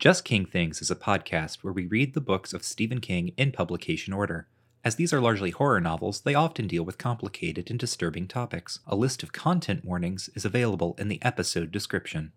Just King Things is a podcast where we read the books of Stephen King in publication order. As these are largely horror novels, they often deal with complicated and disturbing topics. A list of content warnings is available in the episode description.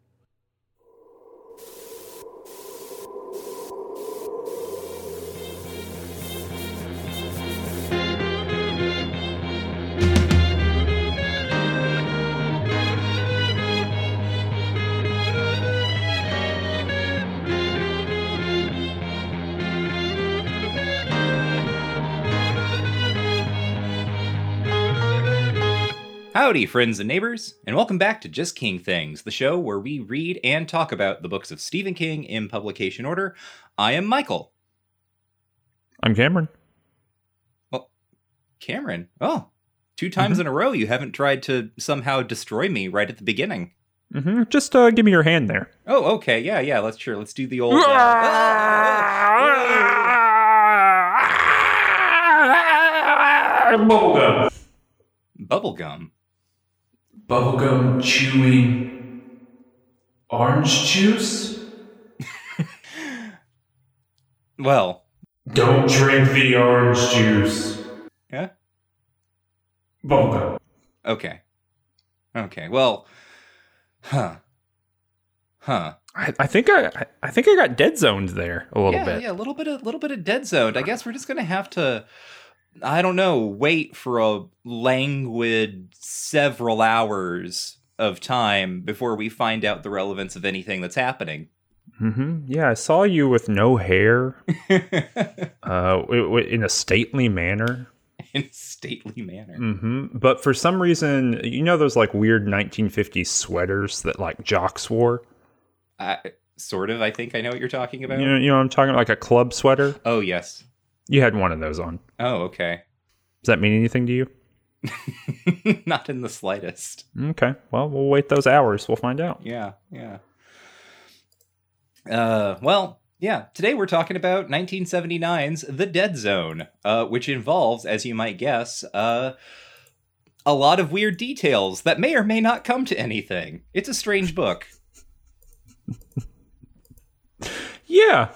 Howdy, friends and neighbors, and welcome back to Just King Things, the show where we read and talk about the books of Stephen King in publication order. I am Michael. I'm Cameron. Well, Cameron. Oh, two times in a row you haven't tried to somehow destroy me right at the beginning. Mm-hmm. Just uh, give me your hand there. Oh, okay. Yeah, yeah. Let's sure. Let's do the old. Uh, Bubblegum. bubblegum. Bubblegum chewing orange juice? Well, Don't drink the orange juice. yeah. Bubblegum. Okay. Okay. Well, huh. Huh. I, I think I, I- I think I got dead zoned there a little yeah, bit. Yeah, a little bit of little bit of dead zoned. I guess we're just gonna have to I don't know, wait for a languid several hours of time before we find out the relevance of anything that's happening. hmm Yeah, I saw you with no hair, uh, in a stately manner. In a stately manner. hmm But for some reason, you know those like weird 1950s sweaters that like jocks wore. I, sort of, I think I know what you're talking about. You know, you know, what I'm talking about like a club sweater. Oh yes. You had one of those on. Oh, okay. Does that mean anything to you? Not in the slightest. Okay. Well, we'll wait those hours. We'll find out. Yeah, yeah. Uh, well, yeah. Today we're talking about 1979's The Dead Zone, uh, which involves, as you might guess, uh, a lot of weird details that may or may not come to anything. It's a strange book. Yeah.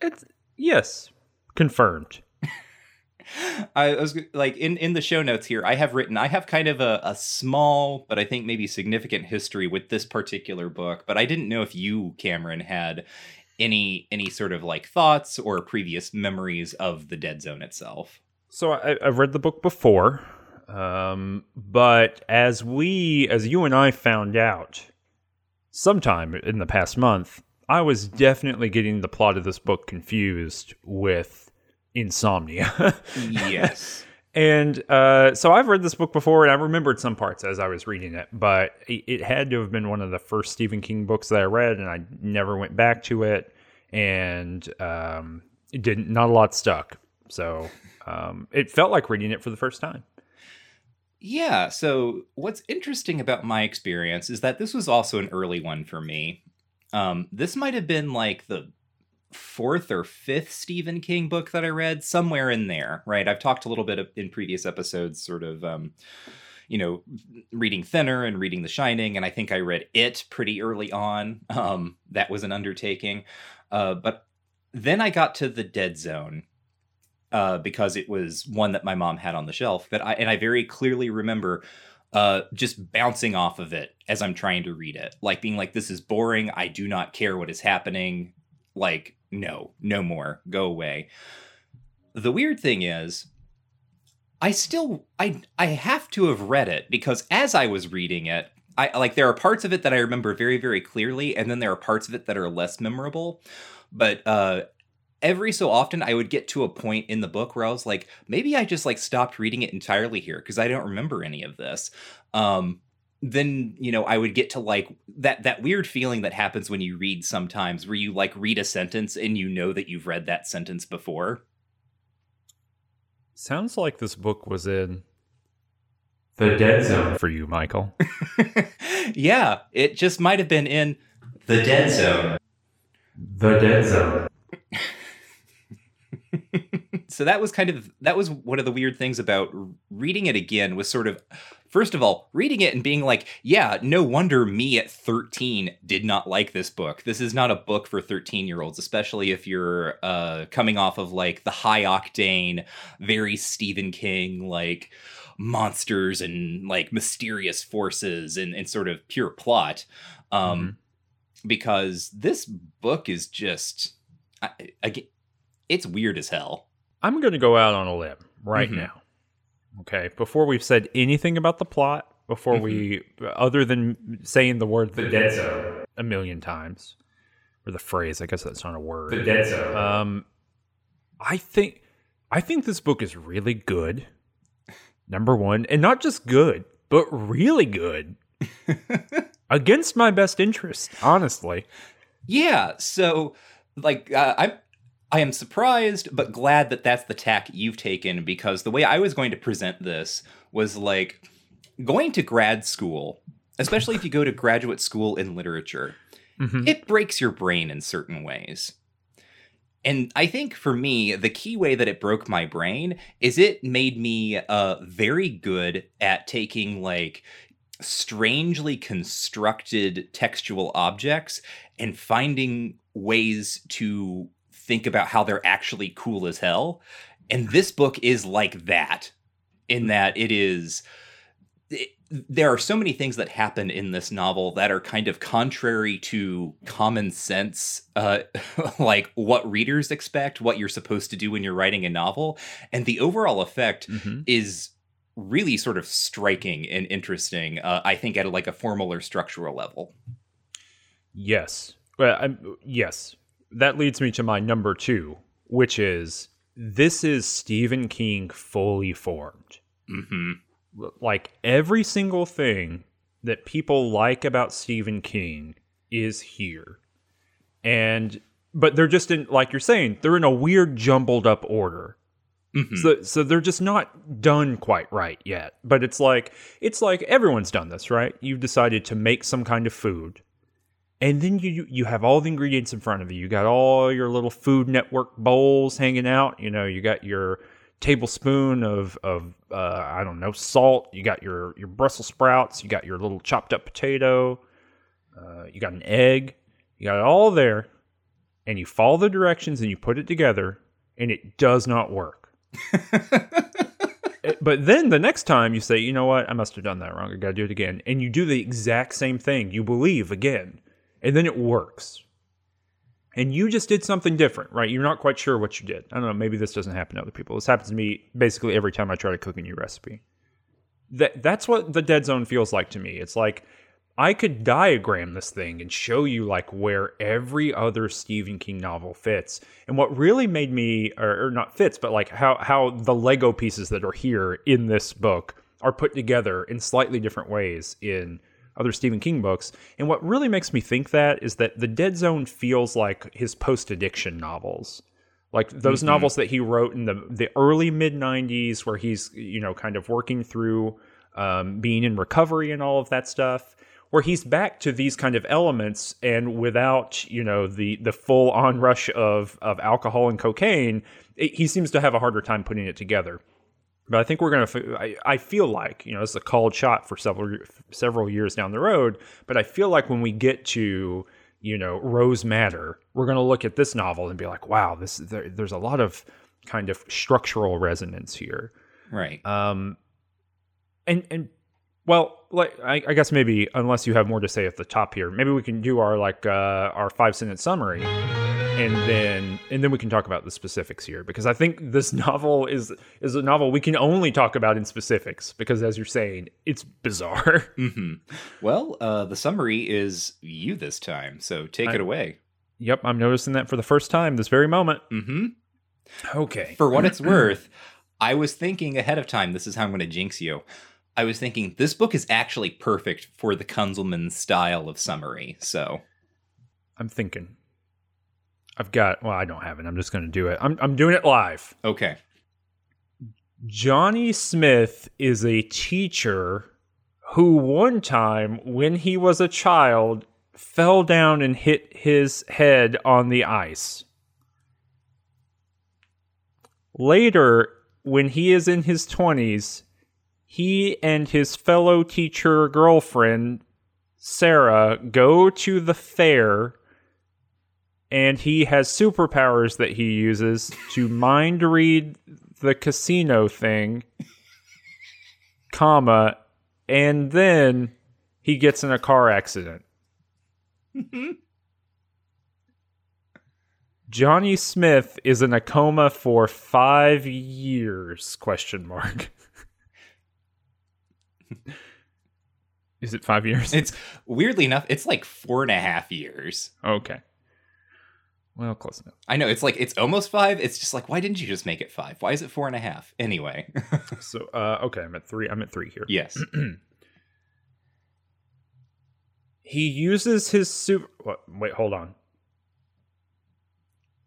It's yes. Confirmed. I was like in in the show notes here. I have written. I have kind of a, a small, but I think maybe significant history with this particular book. But I didn't know if you, Cameron, had any any sort of like thoughts or previous memories of the Dead Zone itself. So I, I've read the book before, um, but as we, as you and I found out sometime in the past month, I was definitely getting the plot of this book confused with insomnia. yes. and uh, so I've read this book before, and I remembered some parts as I was reading it, but it, had to have been one of the first Stephen King books that I read, and I never went back to it, and um, it didn't. Not a lot stuck, so um, it felt like reading it for the first time. Yeah. So what's interesting about my experience is that this was also an early one for me. Um, this might have been like the fourth or fifth Stephen King book that I read, somewhere in there, right? I've talked a little bit in previous episodes, sort of, um, you know, reading Thinner and reading The Shining, and I think I read It pretty early on. Um, that was an undertaking. Uh, but then I got to The Dead Zone, uh, because it was one that my mom had on the shelf that I and I very clearly remember uh, just bouncing off of it as I'm trying to read it, like being like, "This is boring. I do not care what is happening. Like, no, no more. Go away." The weird thing is, I still I I have to have read it because as I was reading it, I like there are parts of it that I remember very very clearly, and then there are parts of it that are less memorable. But uh, every so often I would get to a point in the book where I was like, maybe I just like stopped reading it entirely here because I don't remember any of this. Um, then you know I would get to like that that weird feeling that happens when you read sometimes where you like read a sentence and you know that you've read that sentence before. Sounds like this book was in The Dead Zone. for you, Michael. yeah, it just might have been in the dead zone. The Dead Zone. so that was kind of that was one of the weird things about reading it again was sort of First of all, reading it and being like, yeah, no wonder me at 13 did not like this book. This is not a book for 13 year olds, especially if you're uh, coming off of like the high octane, very Stephen King, like monsters and like mysterious forces and, and sort of pure plot. Um, Because this book is just, I, I, it's weird as hell. I'm going to go out on a limb right Mhm. now. Okay, before we've said anything about the plot, before we, other than saying the word The the Dead Zone. a million times, or the phrase, I guess that's not a word. The word. Dead Zone. Um, I think, I think this book is really good. Number one, and not just good, but really good. Against my best interest, honestly. Yeah, so like uh, I'm I am surprised but glad that that's the tack you've taken because the way I was going to present this was like going to grad school, especially if you go to graduate school in literature. Mhm. It breaks your brain in certain ways. And I think for me, the key way that it broke my brain is it made me uh, very good at taking like strangely constructed textual objects and finding ways to think about how they're actually cool as hell. And this book is like that, in that it is. it- there are so many things that happen in this novel that are kind of contrary to common sense, uh, like what readers expect, what you're supposed to do when you're writing a novel. And the overall effect Mhm. is really sort of striking and interesting, uh, I think, at like a formal or structural level. Yes. Well, I'm, yes. That leads me to my number two, which is this is Stephen King fully formed. hmm Like every single thing that people like about Stephen King is here. And but they're just in like you're saying, they're in a weird jumbled up order. hmm So so they're just not done quite right yet. But it's like it's like everyone's done this, right? You've decided to make some kind of food. And then you you have all the ingredients in front of you. You got all your little food network bowls hanging out. You know, you got your tablespoon of of uh, I don't know salt. You got your your Brussels sprouts. You got your little chopped up potato. Uh, you got an egg. You got it all there, and you follow the directions and you put it together, and it does not work. Eh, but then the next time you say, you know what, I must have done that wrong. I got to do it again, and you do the exact same thing. You believe again, and then it works. And you just did something different, right? You're not quite sure what you did. I don't know. Maybe this doesn't happen to other people. This happens to me basically every time I try to cook a new recipe. That that's what the dead zone feels like to me. It's like I could diagram this thing and show you like where every other Stephen King novel fits. And what really made me or, or not fits, but like how how the Lego pieces that are here in this book are put together in slightly different ways in other Stephen King books. And what really makes me think that is that The Dead Zone feels like his post-addiction novels. Like those Mhm. novels that he wrote in the the early mid 90s where he's, you know, kind of working through um, being in recovery and all of that stuff where he's back to these kind of elements and without you know the the full onrush of of alcohol and cocaine it, he seems to have a harder time putting it together but i think we're gonna I feel like you know it's a called shot for several several years down the road but i feel like when we get to you know Rose Madder we're gonna look at this novel and be like wow this there, there's a lot of kind of structural resonance here Right. um, and and well, like I, I guess maybe unless you have more to say at the top here, maybe we can do our like uh, our five sentence summary, and then and then we can talk about the specifics here because I think this novel is is a novel we can only talk about in specifics because as you're saying, it's bizarre. hmm Well, uh, the summary is you this time, so take I- it away. yep, I'm noticing that for the first time this very moment. hmm Okay, For what it's worth, I was thinking ahead of time. This is how I'm going to jinx you. I was thinking this book is actually perfect for the Kunzelman style of summary. So, I'm thinking. I've got. Well, I don't have it. I'm just going to do it. I'm I'm doing it live. okay. Johnny Smith is a teacher who one time, when he was a child, fell down and hit his head on the ice. Later, when he is in his 20s, he and his fellow teacher girlfriend, Sarah, go to the fair and he has superpowers that he uses to mind read the casino thing, comma, and then he gets in a car accident. Johnny Smith is in a coma for five years? Question mark. is it five years? It's weirdly enough, it's like four and a half years. okay. Well, close enough. I know it's like it's almost five. It's just like why didn't you just make it five? Why is it four and a half? Anyway, So, uh, okay, I'm at three. I'm at three here. yes. He uses his super. What? Wait, hold on.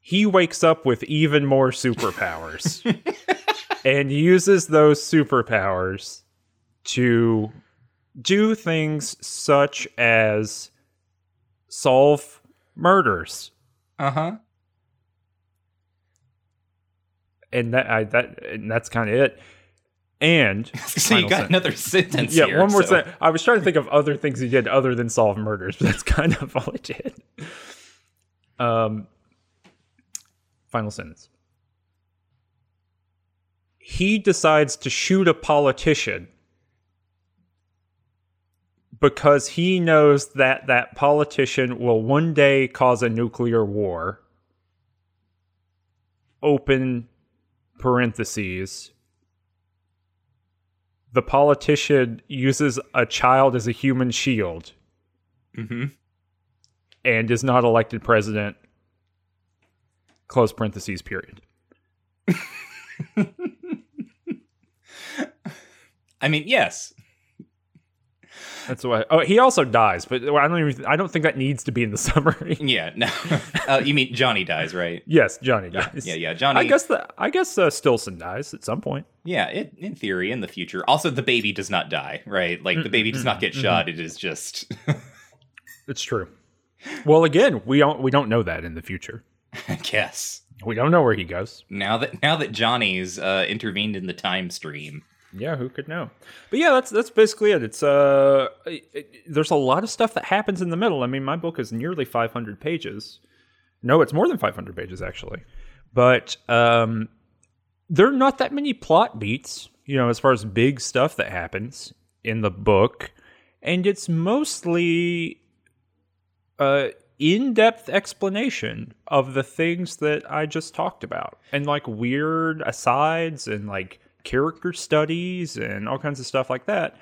He wakes up with even more superpowers and uses those superpowers to do things such as solve murders. Uh huh. And that I that and that's kind of it. And So you got sen- another sentence yeah, here. one more so- thing. I was trying to think of other things he did other than solve murders, but that's kind of all it did. Um, final sentence. He decides to shoot a politician because he knows that that politician will one day cause a nuclear war. Open parentheses the politician uses a child as a human shield Mhm. and is not elected president. Close parentheses, period. I mean, yes. That's why. Oh, he also dies, but I don't even. I don't think that needs to be in the summary. Yeah. No. uh, you mean Johnny dies, right? yes, Johnny dies. Yeah. Yeah. Johnny. I guess the. I guess uh, Stillson dies at some point. Yeah. It, in theory, in the future. Also, the baby does not die, right? Like the baby does not get shot. It is just. It's true. Well, again, we don't. We don't know that in the future. I guess. We don't know where he goes. Now that now that Johnny's uh, intervened in the time stream. Yeah, who could know? But yeah, that's that's basically it. It's uh, it, it- there's a lot of stuff that happens in the middle. I mean, my book is nearly 500 pages. No, it's more than 500 pages actually. But um, there are not that many plot beats, you know, as far as big stuff that happens in the book, and it's mostly uh in-depth explanation of the things that I just talked about and like weird asides and like character studies and all kinds of stuff like that.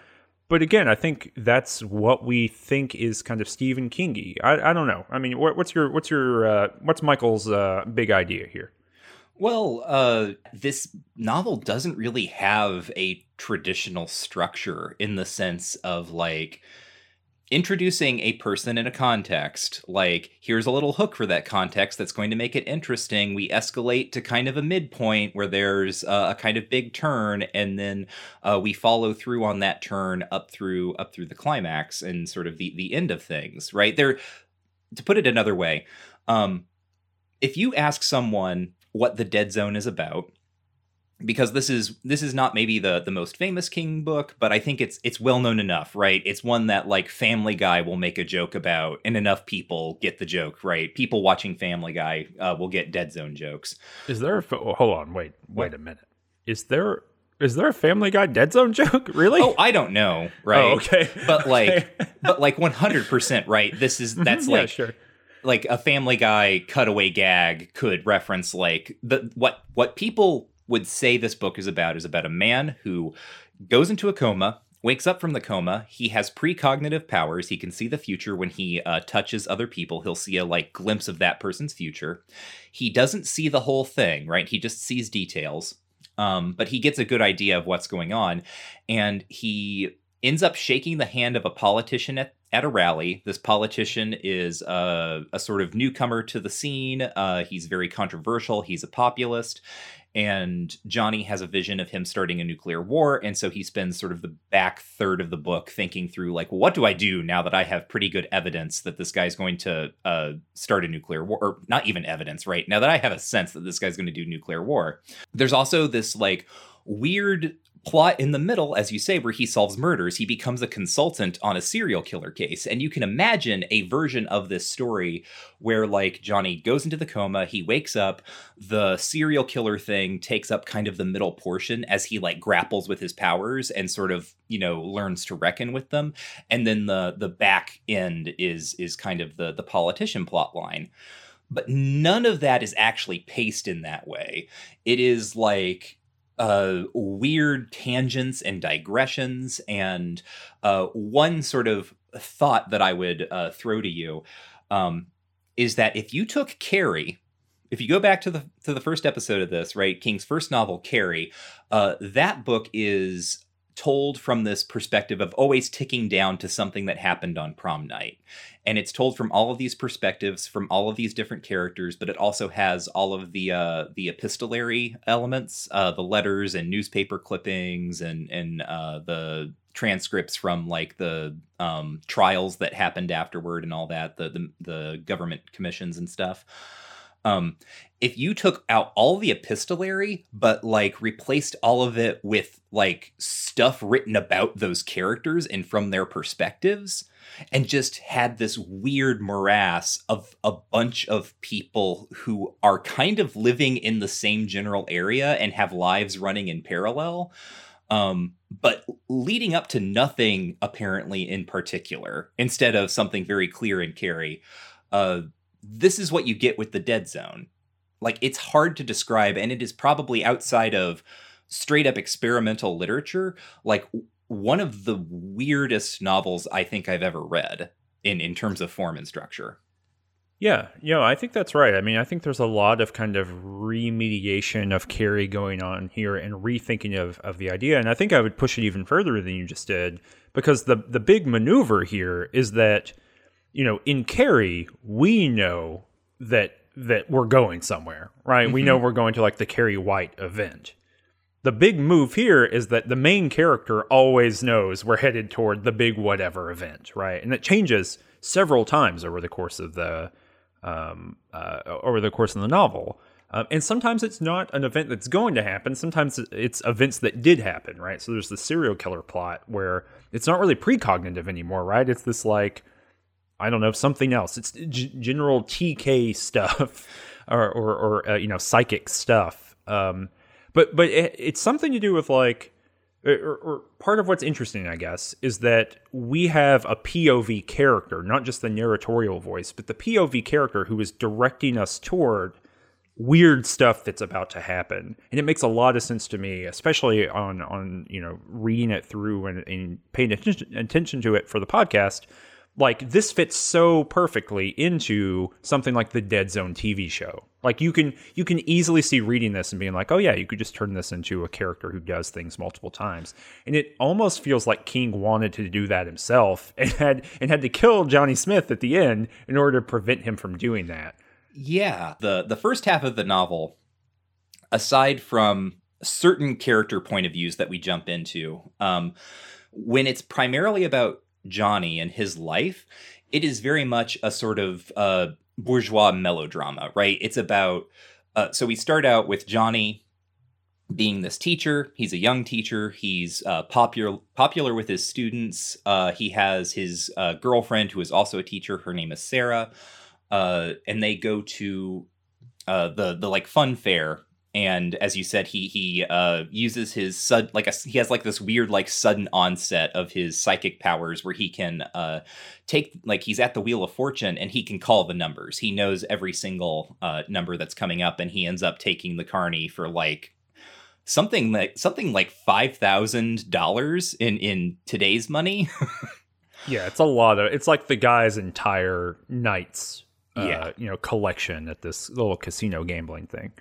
But again, I think that's what we think is kind of Stephen Kingy. I, I don't know. I mean, what, what's your what's your uh, what's Michael's uh, big idea here? Well, uh, this novel doesn't really have a traditional structure in the sense of like introducing a person in a context. Like, here's a little hook for that context that's going to make it interesting. We escalate to kind of a midpoint where there's a kind of big turn, and then uh, we follow through on that turn up through up through the climax and sort of the the end of things. Right there. To put it another way, um, if you ask someone what the dead zone is about because this is this is not maybe the the most famous king book but i think it's it's well known enough right it's one that like family guy will make a joke about and enough people get the joke right people watching family guy uh, will get dead zone jokes Is there a oh, hold on? Wait, wait a minute. Is there is there a Family Guy Dead Zone joke? Really? oh i don't know right Oh, okay. but like Okay. but like 100% right this is that's Mhm, yeah, like sure. like a family guy cutaway gag could reference like the what what people would say this book is about is about a man who goes into a coma wakes up from the coma he has precognitive powers he can see the future when he uh, touches other people he'll see a like glimpse of that person's future he doesn't see the whole thing right he just sees details um, but he gets a good idea of what's going on and he ends up shaking the hand of a politician at, at a rally. This politician is uh, a sort of newcomer to the scene. Uh, he's very controversial. He's a populist. And Johnny has a vision of him starting a nuclear war. And so he spends sort of the back third of the book thinking through, like, what do I do now that I have pretty good evidence that this guy's going to uh, start a nuclear war? Or not even evidence, right? Now that I have a sense that this guy's going to do nuclear war. There's also this, like, weird plot in the middle, as you say, where he solves murders. He becomes a consultant on a serial killer case. And you can imagine a version of this story where, like, Johnny goes into the coma, he wakes up, the serial killer thing takes up kind of the middle portion as he, like, grapples with his powers and sort of, you know, learns to reckon with them. And then the the back end is is kind of the the politician plot line. But none of that is actually paced in that way. It is like uh, weird tangents and digressions. And uh, one sort of thought that I would uh, throw to you um, is that if you took Carrie, if you go back to the to the first episode of this, right, King's first novel, Carrie, uh, that book is told from this perspective of always ticking down to something that happened on prom night. And it's told from all of these perspectives, from all of these different characters, but it also has all of the uh, the epistolary elements, uh, the letters and newspaper clippings, and and uh, the transcripts from like the um, trials that happened afterward, and all that, the the, the government commissions and stuff. Um, if you took out all the epistolary, but like replaced all of it with like stuff written about those characters and from their perspectives, and just had this weird morass of a bunch of people who are kind of living in the same general area and have lives running in parallel, um, but leading up to nothing apparently in particular, instead of something very clear and Carrie. Uh, this is what you get with the dead zone. Like it's hard to describe, and it is probably outside of straight up experimental literature, like one of the weirdest novels I think I've ever read in in terms of form and structure. Yeah, know, I think that's right. I mean, I think there's a lot of kind of remediation of Carrie going on here and rethinking of, of the idea. And I think I would push it even further than you just did, because the the big maneuver here is that you know, in Carrie, we know that that we're going somewhere, right? Mm-hmm. We know we're going to like the Carrie White event. The big move here is that the main character always knows we're headed toward the big whatever event, right? And it changes several times over the course of the um, uh, over the course of the novel. Uh, and sometimes it's not an event that's going to happen. Sometimes it's events that did happen, right? So there's the serial killer plot where it's not really precognitive anymore, right? It's this like I don't know something else. It's g- general TK stuff or or, or uh, you know psychic stuff. Um, but but it, it's something to do with like or, or, part of what's interesting, I guess, is that we have a POV character, not just the narratorial voice, but the POV character who is directing us toward weird stuff that's about to happen. And it makes a lot of sense to me, especially on on you know reading it through and, and paying attention, attention to it for the podcast like this fits so perfectly into something like the Dead Zone TV show. Like you can you can easily see reading this and being like, "Oh yeah, you could just turn this into a character who does things multiple times." And it almost feels like King wanted to do that himself and had and had to kill Johnny Smith at the end in order to prevent him from doing that. Yeah, the the first half of the novel aside from certain character point of views that we jump into, um, when it's primarily about Johnny and his life, it is very much a sort of uh, bourgeois melodrama, right? It's about uh, so we start out with Johnny being this teacher. He's a young teacher. He's uh, popular popular with his students. Uh, he has his uh, girlfriend who is also a teacher. Her name is Sarah, uh, and they go to uh, the the like fun fair and as you said he he uh, uses his sud like a, he has like this weird like sudden onset of his psychic powers where he can uh, take like he's at the wheel of fortune and he can call the numbers. He knows every single uh, number that's coming up and he ends up taking the carney for like something like something like five thousand dollars in in today's money. Yeah it's a lot of it's like the guy's entire night's uh, yeah. you know collection at this little casino gambling thing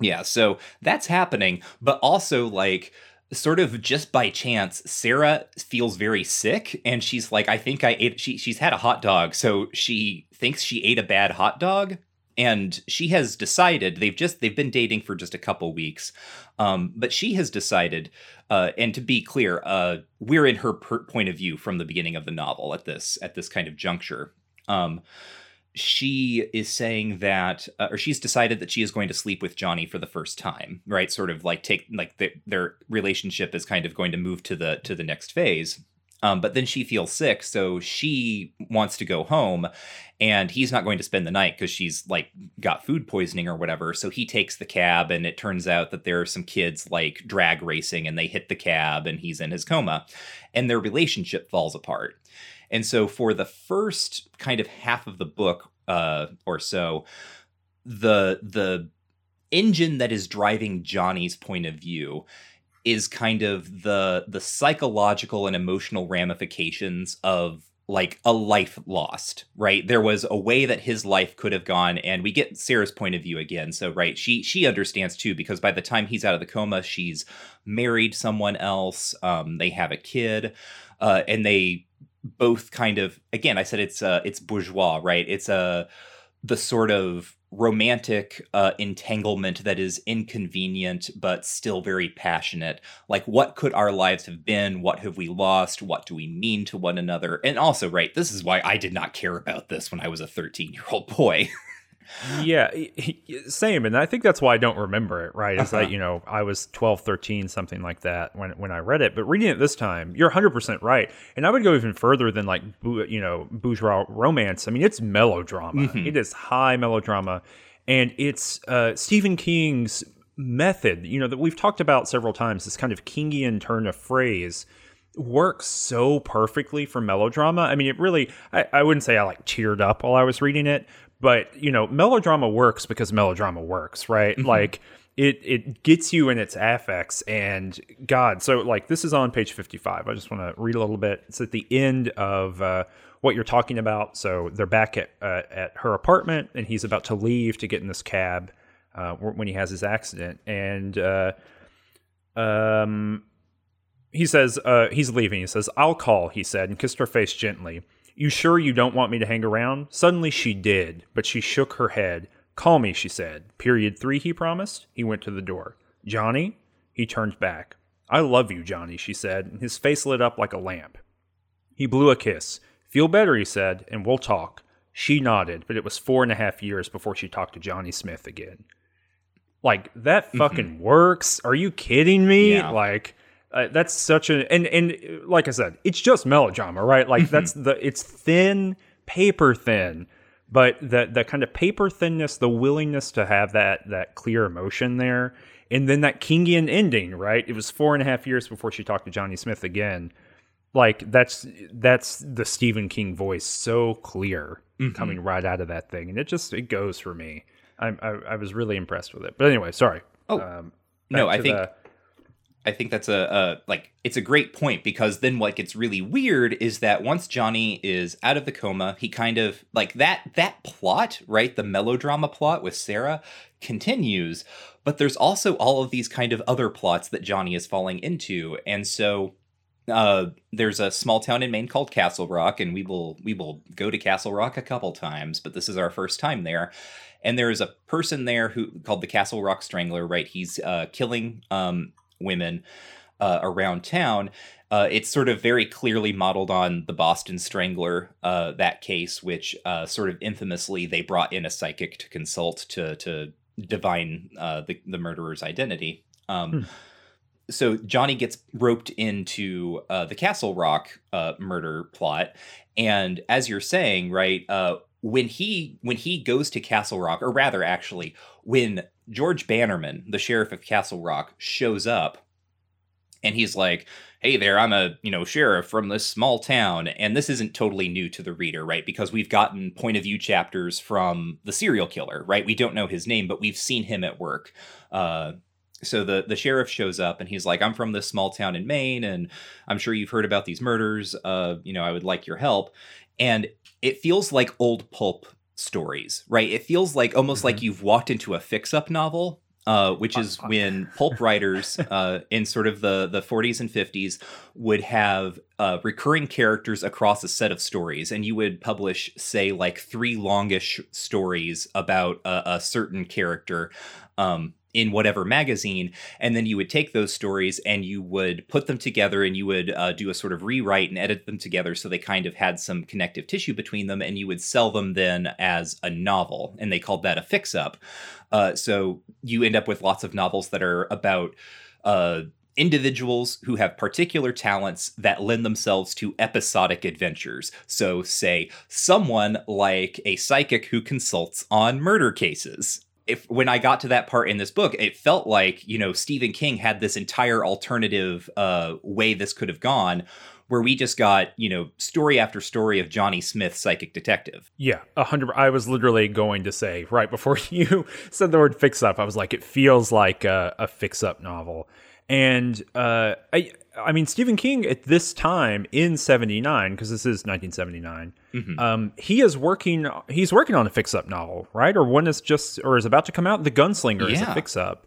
yeah, so that's happening, but also like sort of just by chance, Sarah feels very sick and she's like, I think I ate she she's had a hot dog, so she thinks she ate a bad hot dog. And she has decided they've just they've been dating for just a couple weeks, um, but she has decided. Uh, and to be clear, uh, we're in her per- point of view from the beginning of the novel at this at this kind of juncture. Um, she is saying that, uh, or she's decided that she is going to sleep with Johnny for the first time, right? Sort of like take like the, their relationship is kind of going to move to the to the next phase. Um, but then she feels sick, so she wants to go home, and he's not going to spend the night because she's like got food poisoning or whatever. So he takes the cab, and it turns out that there are some kids like drag racing, and they hit the cab, and he's in his coma, and their relationship falls apart. And so for the first kind of half of the book uh, or so, the the engine that is driving Johnny's point of view is kind of the the psychological and emotional ramifications of like a life lost right? There was a way that his life could have gone and we get sarah's point of view again. So right she she understands too because by the time he's out of the coma she's married someone else um, they have a kid uh, and they both kind of again i said it's uh it's bourgeois right? It's a the sort of romantic uh, entanglement that is inconvenient but still very passionate. Like what could our lives have been? What have we lost? What do we mean to one another? And also right this is why i did not care about this when i was a 13 year old boy yeah, same. And I think that's why I don't remember it, right? Is Uh-huh. that, you know, I was 12, 13, something like that when, when I read it. But reading it this time, you're 100% right. And I would go even further than like, you know, bourgeois romance. I mean, it's melodrama, Mhm. It is high melodrama. And it's uh, Stephen King's method, you know, that we've talked about several times, this kind of Kingian turn of phrase works so perfectly for melodrama. I mean, it really, I, I wouldn't say I like cheered up while I was reading it, but you know, melodrama works because melodrama works, right? Like it, it gets you in its affects and God. So like this is on page 55. I just want to read a little bit. It's at the end of, uh, what you're talking about. So they're back at, uh, at her apartment and he's about to leave to get in this cab, uh, when he has his accident. And, uh, um, he says uh, he's leaving. He says, "I'll call," he said, and kissed her face gently. "You sure you don't want me to hang around?" Suddenly she did, but she shook her head. "Call me," she said. Period three, he promised. He went to the door. Johnny? He turned back. "I love you, Johnny," she said, and his face lit up like a lamp. He blew a kiss. Feel better, he said, and we'll talk. She nodded, but it was four and a half years before she talked to Johnny Smith again. Like that fucking works. Are you kidding me? Yeah. Like uh, that's such a and and like I said, it's just melodrama, right? Like that's the it's thin, paper thin, but the the kind of paper thinness, the willingness to have that that clear emotion there, and then that Kingian ending, right? It was four and a half years before she talked to Johnny Smith again. Like that's that's the Stephen King voice so clear coming right out of that thing, and it just it goes for me. I I, I was really impressed with it. But anyway, sorry. Oh, um, no, I think the- I think that's a, a like it's a great point because then what gets really weird is that once Johnny is out of the coma, he kind of like that that plot, right? The melodrama plot with Sarah continues, but there's also all of these kind of other plots that Johnny is falling into. And so uh there's a small town in Maine called Castle Rock and we will we will go to Castle Rock a couple times, but this is our first time there. And there is a person there who called the Castle Rock Strangler, right? He's uh killing um women uh, around town. Uh, it's sort of very clearly modeled on the Boston Strangler, uh, that case, which uh, sort of infamously they brought in a psychic to consult to to divine uh, the the murderer's identity. Um, Hmm. So Johnny gets roped into uh, the Castle Rock uh, murder plot, and as you're saying, right, uh, when he when he goes to Castle Rock, or rather, actually, when George Bannerman, the sheriff of Castle Rock, shows up and he's like, "Hey there, I'm a, you know, sheriff from this small town." And this isn't totally new to the reader, right? Because we've gotten point of view chapters from the serial killer, right? We don't know his name, but we've seen him at work. Uh so the the sheriff shows up and he's like, "I'm from this small town in Maine and I'm sure you've heard about these murders. Uh, you know, I would like your help." And it feels like old pulp stories, right? It feels like almost like you've walked into a fix-up novel, uh, which is when pulp writers uh, in sort of the the 40s and 50s would have uh, recurring characters across a set of stories, and you would publish, say, like three longish stories about a, a certain character. Um, in whatever magazine and then you would take those stories and you would put them together and you would uh, do a sort of rewrite and edit them together so they kind of had some connective tissue between them and you would sell them then as a novel and they called that a fix up uh, so you end up with lots of novels that are about uh, individuals who have particular talents that lend themselves to episodic adventures. So, say, someone like a psychic who consults on murder cases. If when I got to that part in this book, it felt like, you know, Stephen King had this entire alternative uh, way this could have gone where we just got you know story after story of Johnny Smith, psychic detective. Yeah, a hundred. I was literally going to say right before you said the word "fix up." I was like, it feels like a, a fix up novel, and uh, I. I mean, Stephen King at this time in '79, because this is 1979, Mhm. um, he is working. He's working on a fix-up novel, right? Or one is just, or is about to come out. The Gunslinger is a fix-up,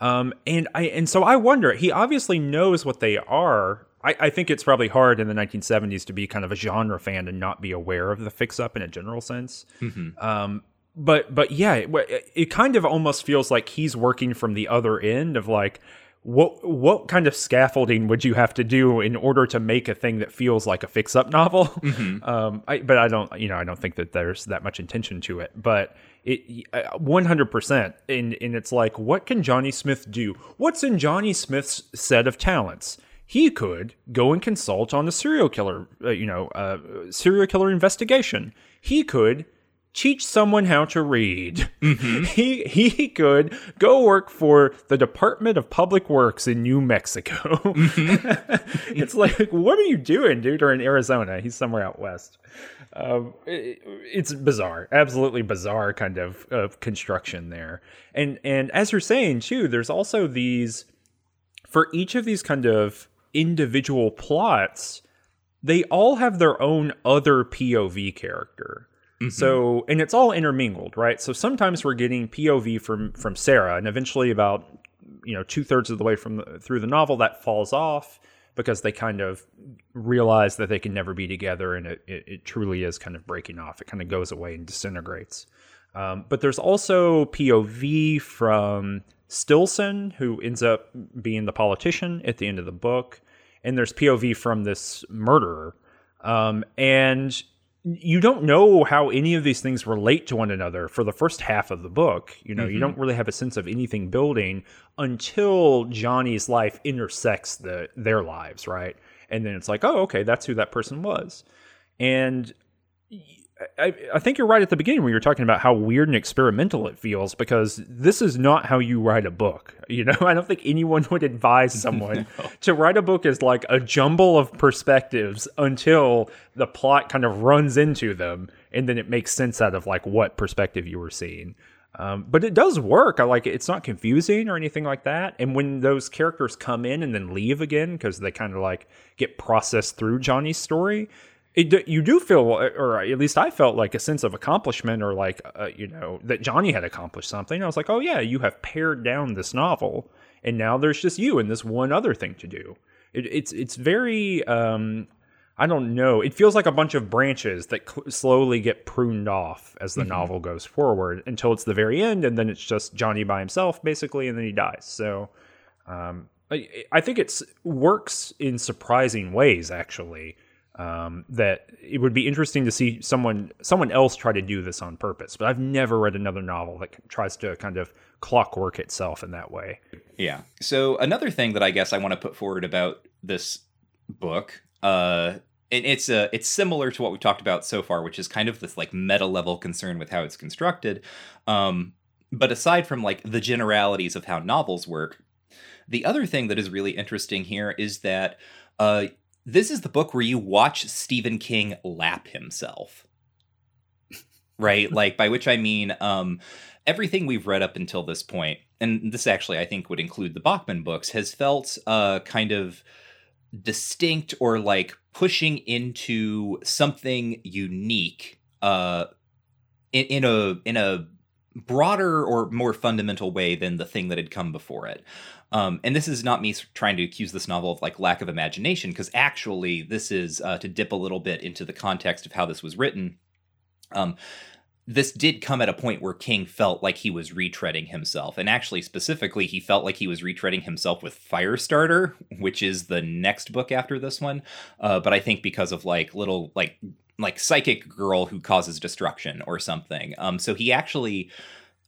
um, and I and so I wonder. He obviously knows what they are. I, I think it's probably hard in the 1970s to be kind of a genre fan and not be aware of the fix-up in a general sense. Mhm. Um, but but yeah, it, it kind of almost feels like he's working from the other end of like what what kind of scaffolding would you have to do in order to make a thing that feels like a fix up novel? Mhm. Um, I, but I don't you know I don't think that there's that much intention to it. But it one hundred percent, and and it's like what can Johnny Smith do? What's in Johnny Smith's set of talents? He could go and consult on a serial killer, uh, you know, uh, serial killer investigation. He could teach someone how to read. He he could go work for the Department of Public Works in New Mexico. it's like, what are you doing, dude? Or in Arizona? He's somewhere out west. Um, it- it's bizarre, absolutely bizarre kind of, of construction there. And and as you're saying too, there's also these for each of these kind of individual plots, they all have their own other POV character. So, and it's all intermingled, right? So sometimes we're getting POV from from Sarah, and eventually, about you know two thirds of the way from the, through the novel, that falls off because they kind of realize that they can never be together, and it, it, it truly is kind of breaking off. It kind of goes away and disintegrates. Um, but there's also POV from Stillson, who ends up being the politician at the end of the book, and there's POV from this murderer. Um, and you don't know how any of these things relate to one another for the first half of the book. You know, you mm-hmm. don't really have a sense of anything building until Johnny's life intersects the their lives, right? And then it's like, oh, okay, that's who that person was. And I, I think you're right at the beginning when you're talking about how weird and experimental it feels because this is not how you write a book. You know, I don't think anyone would advise someone to write a book as like a jumble of perspectives until the plot kind of runs into them and then it makes sense out of like what perspective you were seeing. Um, but it does work. I like it. It's not confusing or anything like that. And when those characters come in and then leave again because they kind of like get processed through Johnny's story, it, you do feel, or at least I felt like a sense of accomplishment, or like uh, you know that Johnny had accomplished something. I was like, oh yeah, you have pared down this novel, and now there's just you and this one other thing to do. It, it's it's very, um, I don't know. It feels like a bunch of branches that cl- slowly get pruned off as the novel goes forward until it's the very end, and then it's just Johnny by himself basically, and then he dies. So. Um, I, I think it works in surprising ways actually um, that it would be interesting to see someone someone else try to do this on purpose. But I've never read another novel that tries to kind of clockwork itself in that way. Yeah. So another thing that I guess I want to put forward about this book, uh, and it's uh, it's similar to what we talked about so far, which is kind of this like meta level concern with how it's constructed. Um, but aside from like the generalities of how novels work, the other thing that is really interesting here is that uh, this is the book where you watch Stephen King lap himself. right? like, by which I mean, um, everything we've read up until this point, and this actually I think would include the Bachman books, has felt uh, kind of distinct or like pushing into something unique uh, in, in a in a broader or more fundamental way than the thing that had come before it. Um, and this is not me trying to accuse this novel of like lack of imagination, because actually, this is uh, to dip a little bit into the context of how this was written. Um, this did come at a point where King felt like he was retreading himself. And actually, specifically, he felt like he was retreading himself with Firestarter, which is the next book after this one. Uh, but I think because of like little, like, like psychic girl who causes destruction or something. Um, so he actually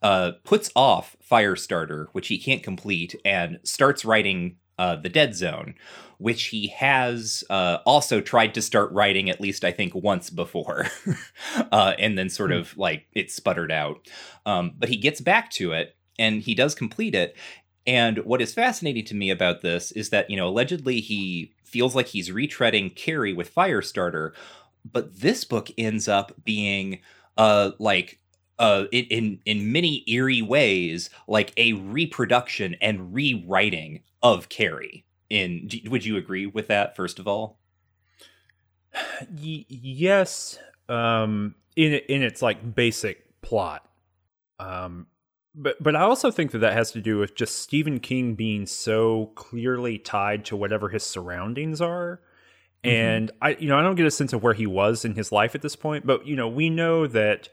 uh, puts off Firestarter, which he can't complete, and starts writing uh, The Dead Zone, which he has uh, also tried to start writing at least I think once before, uh, and then sort of like it sputtered out. Um, but he gets back to it and he does complete it. And what is fascinating to me about this is that you know allegedly he feels like he's retreading Carrie with Firestarter, but this book ends up being uh like uh, in, in in many eerie ways, like a reproduction and rewriting of Carrie in would you agree with that first of all y- yes um in in its like basic plot um but but I also think that that has to do with just Stephen King being so clearly tied to whatever his surroundings are. Mm-hmm. And I you know, I don't get a sense of where he was in his life at this point, but you know, we know that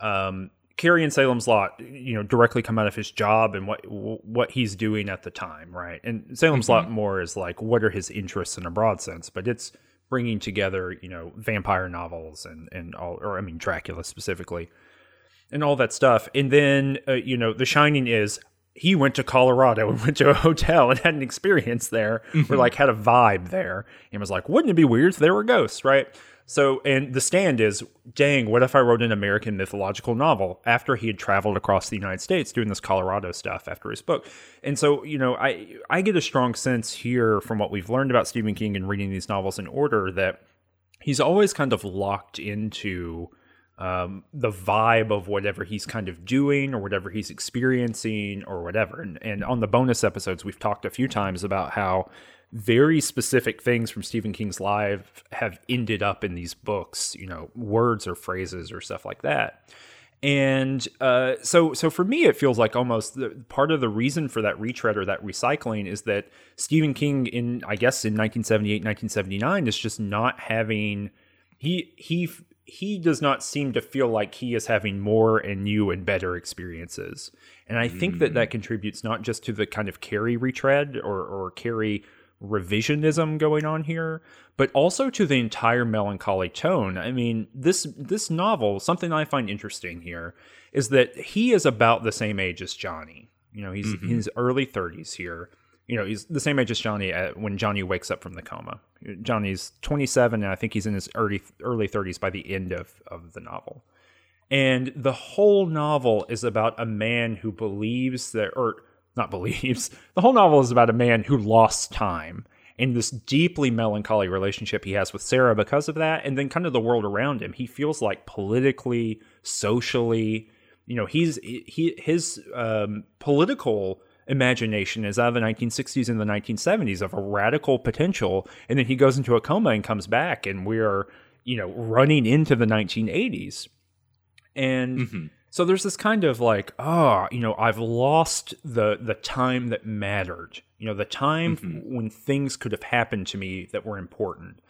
um Carrie and Salem's Lot, you know, directly come out of his job and what what he's doing at the time, right? And Salem's mm-hmm. Lot more is like what are his interests in a broad sense, but it's bringing together, you know, vampire novels and and all, or I mean Dracula specifically, and all that stuff. And then, uh, you know, The Shining is he went to Colorado and went to a hotel and had an experience there, mm-hmm. or like had a vibe there, and was like, wouldn't it be weird if there were ghosts, right? So, and the stand is, dang, what if I wrote an American mythological novel after he had traveled across the United States doing this Colorado stuff after his book? And so, you know, I I get a strong sense here from what we've learned about Stephen King and reading these novels in order that he's always kind of locked into um, the vibe of whatever he's kind of doing or whatever he's experiencing or whatever. And, and on the bonus episodes, we've talked a few times about how very specific things from Stephen King's life have ended up in these books, you know, words or phrases or stuff like that. And uh, so, so for me, it feels like almost the, part of the reason for that retread or that recycling is that Stephen King, in I guess in 1978, 1979, is just not having he he he does not seem to feel like he is having more and new and better experiences. And I think mm. that that contributes not just to the kind of Carrie retread or or Carrie revisionism going on here, but also to the entire melancholy tone. I mean, this this novel, something I find interesting here is that he is about the same age as Johnny. You know, he's mm-hmm. in his early 30s here. You know, he's the same age as Johnny at, when Johnny wakes up from the coma. Johnny's 27 and I think he's in his early early 30s by the end of of the novel. And the whole novel is about a man who believes that or not believes. The whole novel is about a man who lost time in this deeply melancholy relationship he has with Sarah because of that, and then kind of the world around him. He feels like politically, socially, you know, he's he his um, political imagination is out of the 1960s and the 1970s of a radical potential, and then he goes into a coma and comes back, and we're you know running into the 1980s, and. Mm-hmm so there's this kind of like, oh, you know, I've lost the the time that mattered. You know, the time mm-hmm. when things could have happened to me that were important.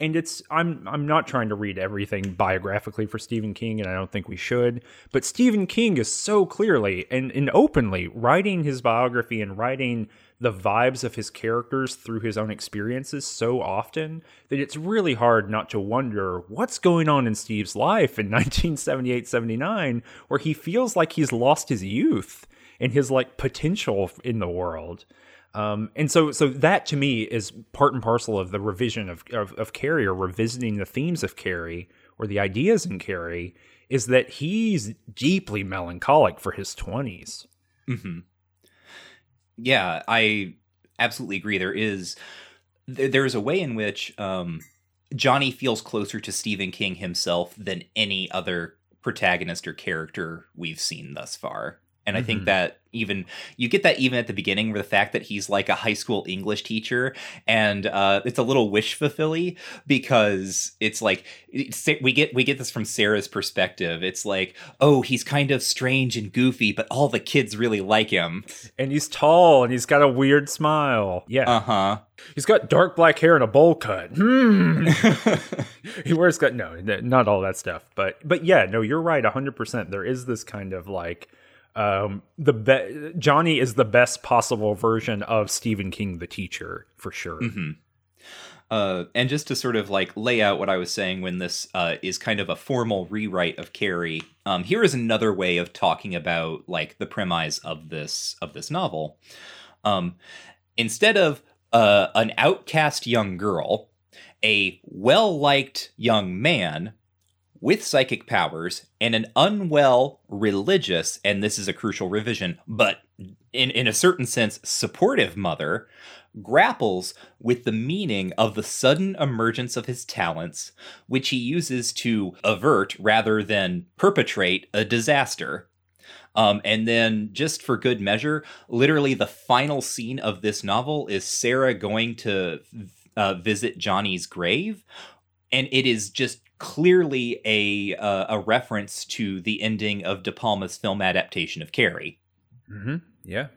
And it's I'm I'm not trying to read everything biographically for Stephen King, and I don't think we should. But Stephen King is so clearly and, and openly writing his biography and writing the vibes of his characters through his own experiences so often that it's really hard not to wonder what's going on in Steve's life in 1978 79, where he feels like he's lost his youth and his like potential in the world. Um, and so, so that to me is part and parcel of the revision of, of, of Carrie or revisiting the themes of Carrie or the ideas in Carrie is that he's deeply melancholic for his 20s. Mm-hmm yeah, I absolutely agree. There is there is a way in which um, Johnny feels closer to Stephen King himself than any other protagonist or character we've seen thus far. And I think Mhm. that even you get that even at the beginning with the fact that he's like a high school English teacher, and uh, it's a little wish fulfilling because it's like it's, we get we get this from Sarah's perspective. It's like, oh, he's kind of strange and goofy, but all the kids really like him. And he's tall and he's got a weird smile. Yeah. Uh huh. he's got dark black hair and a bowl cut. Hmm. he wears got no, not all that stuff. But but yeah, no, you're right, hundred percent. There is this kind of like um the be- Johnny is the best possible version of Stephen King the teacher for sure. hmm Uh, and just to sort of like lay out what I was saying when this uh, is kind of a formal rewrite of Carrie, um, here is another way of talking about like the premise of this of this novel. Um, instead of uh, an outcast young girl, a well liked young man with psychic powers and an unwell religious, and this is a crucial revision, but in, in a certain sense, supportive mother grapples with the meaning of the sudden emergence of his talents, which he uses to avert rather than perpetrate a disaster. Um, and then, just for good measure, literally the final scene of this novel is Sarah going to uh, visit Johnny's grave, and it is just clearly a uh, a reference to the ending of De Palma's film adaptation of Carrie. Hmm Yeah.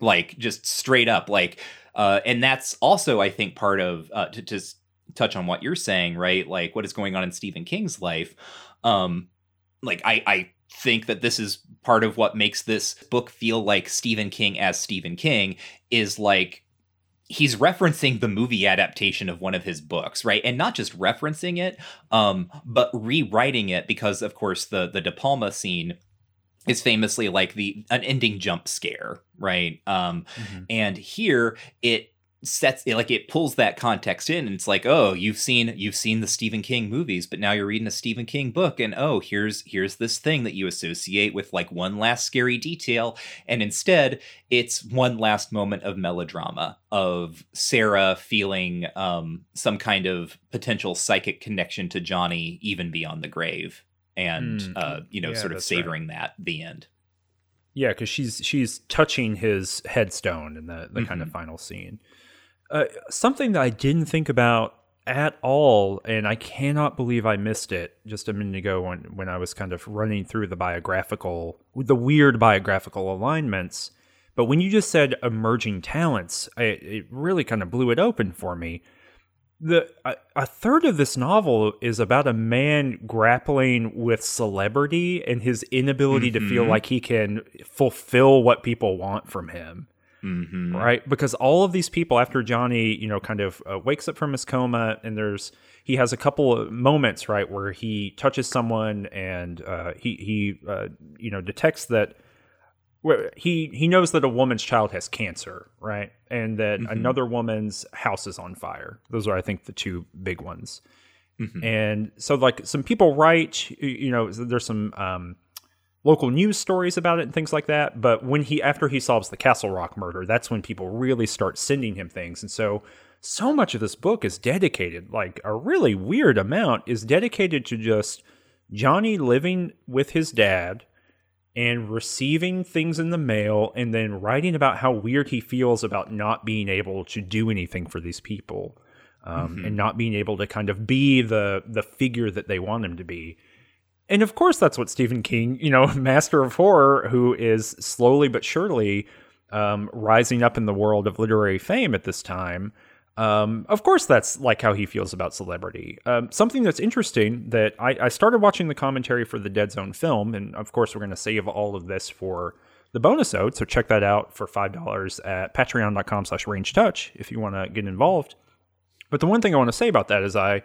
like just straight up like uh and that's also i think part of uh to just touch on what you're saying right? Like what is going on in stephen king's life. Um like i i think that this is part of what makes this book feel like stephen king as stephen king is like he's referencing the movie adaptation of one of his books right and not just referencing it um but rewriting it because of course the the de palma scene is famously like the an ending jump scare right um Mhm. and here it sets it like it pulls that context in and it's like oh you've seen you've seen the stephen king movies but now you're reading a stephen king book and oh here's here's this thing that you associate with like one last scary detail and instead it's one last moment of melodrama of sarah feeling um some kind of potential psychic connection to johnny even beyond the grave and Mm, uh you know yeah, sort of that's right. savoring that the end Yeah, because she's she's touching his headstone in the the kind of final scene. Uh, something that I didn't think about at all, and I cannot believe I missed it just a minute ago when when I was kind of running through the biographical, the weird biographical alignments. But when you just said emerging talents, I, it really kind of blew it open for me. The a, a third of this novel is about a man grappling with celebrity and his inability to feel Mhm. like he can fulfill what people want from him mm-hmm. right because all of these people after johnny you know kind of uh, wakes up from his coma and there's he has a couple of moments right where he touches someone and uh, he he uh, you know detects that he he knows that a woman's child has cancer right and that Mhm. another woman's house is on fire those are i think the two big ones Mhm. and so like some people write you know there's some um local news stories about it and things like that but when he after he solves the castle rock murder that's when people really start sending him things and so so much of this book is dedicated like a really weird amount is dedicated to just johnny living with his dad and receiving things in the mail and then writing about how weird he feels about not being able to do anything for these people um, Mhm. and not being able to kind of be the the figure that they want him to be and of course that's what stephen king you know master of horror who is slowly but surely um, rising up in the world of literary fame at this time um, of course, that's like how he feels about celebrity. Um, something that's interesting that I, I started watching the commentary for the Dead Zone film, and of course, we're going to save all of this for the bonus ode. So check that out for five dollars at patreon.com/slash range touch if you want to get involved. But the one thing I want to say about that is I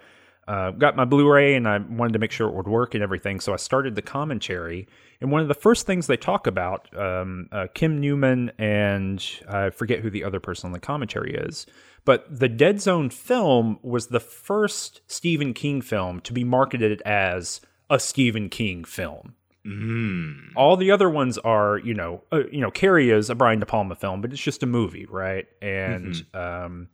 uh, got my Blu-ray and I wanted to make sure it would work and everything. So I started the commentary, and one of the first things they talk about, um, uh, Kim Newman and I forget who the other person on the commentary is, but the Dead Zone film was the first Stephen King film to be marketed as a Stephen King film. Mm. All the other ones are, you know, uh, you know, Carrie is a Brian De Palma film, but it's just a movie, right? And um,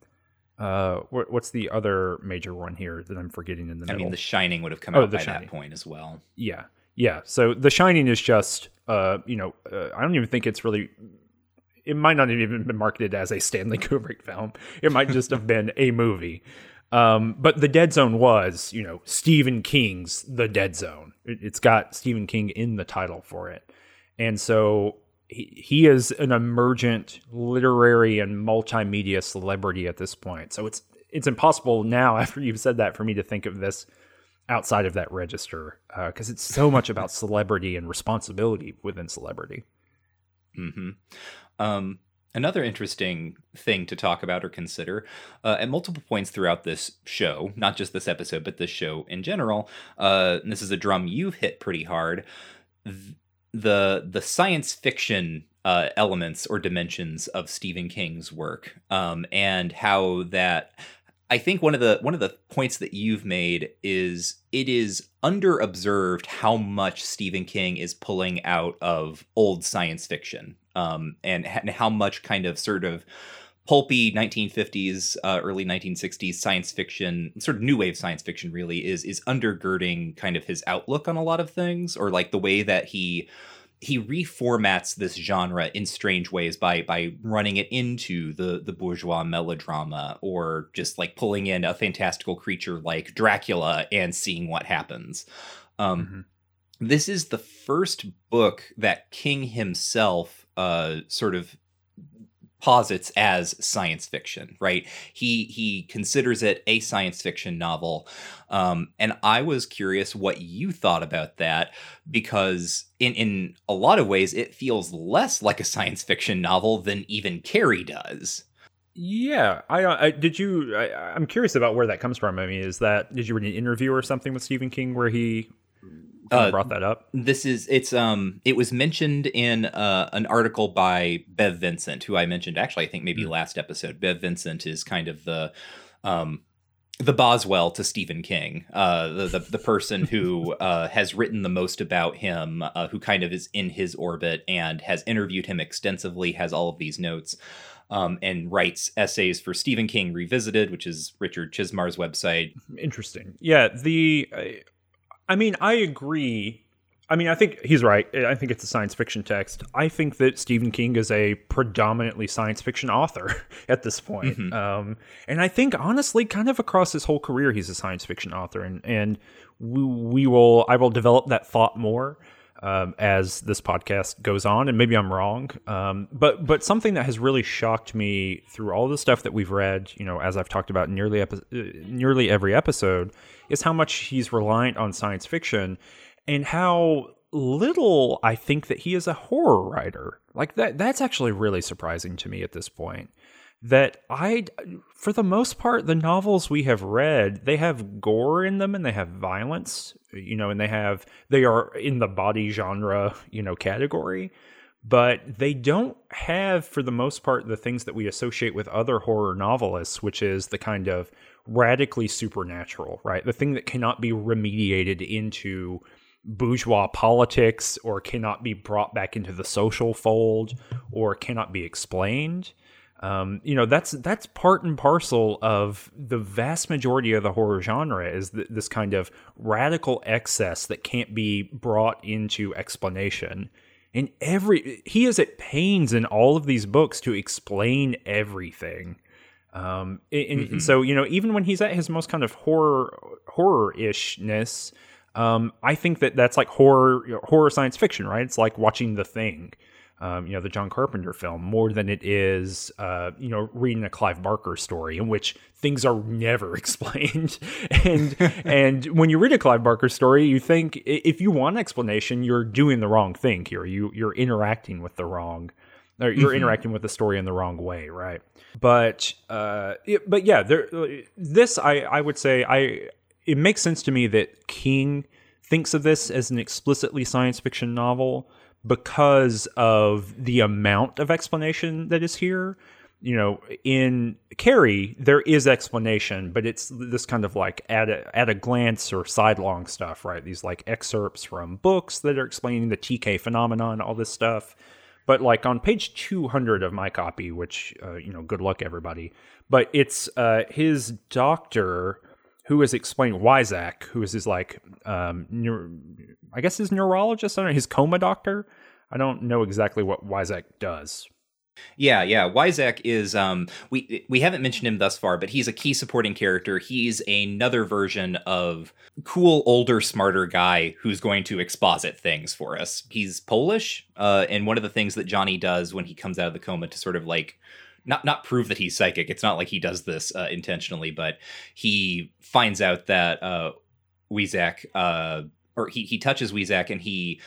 uh, what, what's the other major one here that I'm forgetting in the I middle? mean, The Shining would have come Oh, out The by Shining. that point as well. yeah, Yeah. So The Shining is just, uh, you know, uh, I don't even think it's really. It might not have even been marketed as a Stanley Kubrick film. It might just have been a movie. Um, but the Dead Zone was, you know, Stephen King's The Dead Zone. It, it's got Stephen King in the title for it, and so he, is an emergent literary and multimedia celebrity at this point. So it's it's impossible now after you've said that for me to think of this outside of that register because it's so much about celebrity and responsibility within celebrity. hmm Um, another interesting thing to talk about or consider uh, at multiple points throughout this show, not just this episode, but this show in general. Uh, this is a drum you've hit pretty hard. th- the the science fiction uh, elements or dimensions of Stephen King's work, um, and how that I think one of the one of the points that you've made is it is underobserved how much Stephen King is pulling out of old science fiction, um, and, and how much kind of sort of pulpy 1950s, uh, early 1960s science fiction, sort of new wave science fiction, really is is undergirding kind of his outlook on a lot of things, or like the way that he he reformats this genre in strange ways by by running it into the the bourgeois melodrama or just like pulling in a fantastical creature like Dracula and seeing what happens. Um, Mhm. This is the first book that King himself uh, sort of posits as science fiction right he he considers it a science fiction novel um and i was curious what you thought about that because in in a lot of ways it feels less like a science fiction novel than even carrie does Yeah, I, I did you. I, I'm curious about where that comes from. I mean, is that did you read an interview or something with Stephen King where he Uh, brought that up? this is it's um it was mentioned in uh, an article by bev vincent who i mentioned actually i think maybe Hmm. last episode bev vincent is kind of the um the boswell to stephen king uh the the, the person who uh has written the most about him uh, who kind of is in his orbit and has interviewed him extensively has all of these notes um, and writes essays for Stephen King Revisited, which is Richard Chizmar's website. Interesting. Yeah, the I- mean, I agree. I mean, I think he's right. I think it's a science fiction text. I think that Stephen King is a predominantly science fiction author at this point. Mhm. Um, and I think honestly, kind of across his whole career, he's a science fiction author. And and we, we will I will develop that thought more um, as this podcast goes on, and maybe I'm wrong. Um, but but something that has really shocked me through all the stuff that we've read, you know, as I've talked about nearly epi- uh, nearly every episode, is how much he's reliant on science fiction, and how little I think that he is a horror writer. Like that that's actually really surprising to me at this point. That I, for the most part, the novels we have read, they have gore in them and they have violence, you know, and they have, they are in the body genre, you know, category, but they don't have, for the most part, the things that we associate with other horror novelists, which is the kind of radically supernatural, right? The thing that cannot be remediated into bourgeois politics or cannot be brought back into the social fold or cannot be explained. Um, you know that's that's part and parcel of the vast majority of the horror genre is th- this kind of radical excess that can't be brought into explanation. And every he is at pains in all of these books to explain everything. Um, and, and Mhm. so you know even when he's at his most kind of horror horror ishness, um, I think that that's like horror you know, horror science fiction, right? It's like watching The Thing um, you know, the John Carpenter film more than it is, uh, you know, reading a Clive Barker story in which things are never explained. and and when you read a Clive Barker story, you think if you want explanation, you're doing the wrong thing here. You you're interacting with the wrong, or you're Mhm. interacting with the story in the wrong way, right? But uh, it- but yeah, there. This I I would say I it makes sense to me that King thinks of this as an explicitly science fiction novel because of the amount of explanation that is here. You know, in Carrie, there is explanation, but it's this kind of like at a, at a glance or sidelong stuff, right? These like excerpts from books that are explaining the TK phenomenon, all this stuff. But like on page 200 of my copy, which, uh, you know, good luck everybody, but it's uh, his doctor who is explaining Weizak, who is his like, um, neuro, I guess his neurologist, I don't know, his coma doctor. I don't know exactly what Weizak does. Yeah, yeah. Weizak is um we we haven't mentioned him thus far, but he's a key supporting character. He's another version of cool, older, smarter guy who's going to exposit things for us. He's Polish, uh, and one of the things that Johnny does when he comes out of the coma to sort of like not not prove that he's psychic. It's not like he does this uh, intentionally, but he finds out that uh Weizak uh or he he touches Weizak and he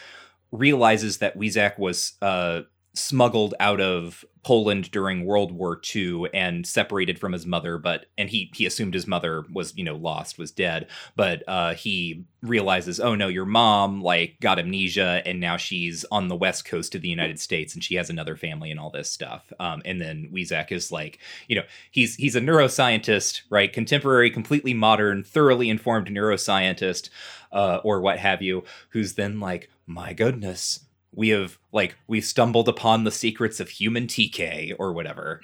realizes that Weizak was uh smuggled out of Poland during World War II and separated from his mother, but and he he assumed his mother was you know lost, was dead, but uh, he realizes, oh no, your mom like got amnesia and now she's on the west coast of the United States and she has another family and all this stuff. Um, and then Weizak is like, you know, he's he's a neuroscientist, right? Contemporary, completely modern, thoroughly informed neuroscientist, uh, or what have you, who's then like, my goodness we have like we stumbled upon the secrets of human TK or whatever.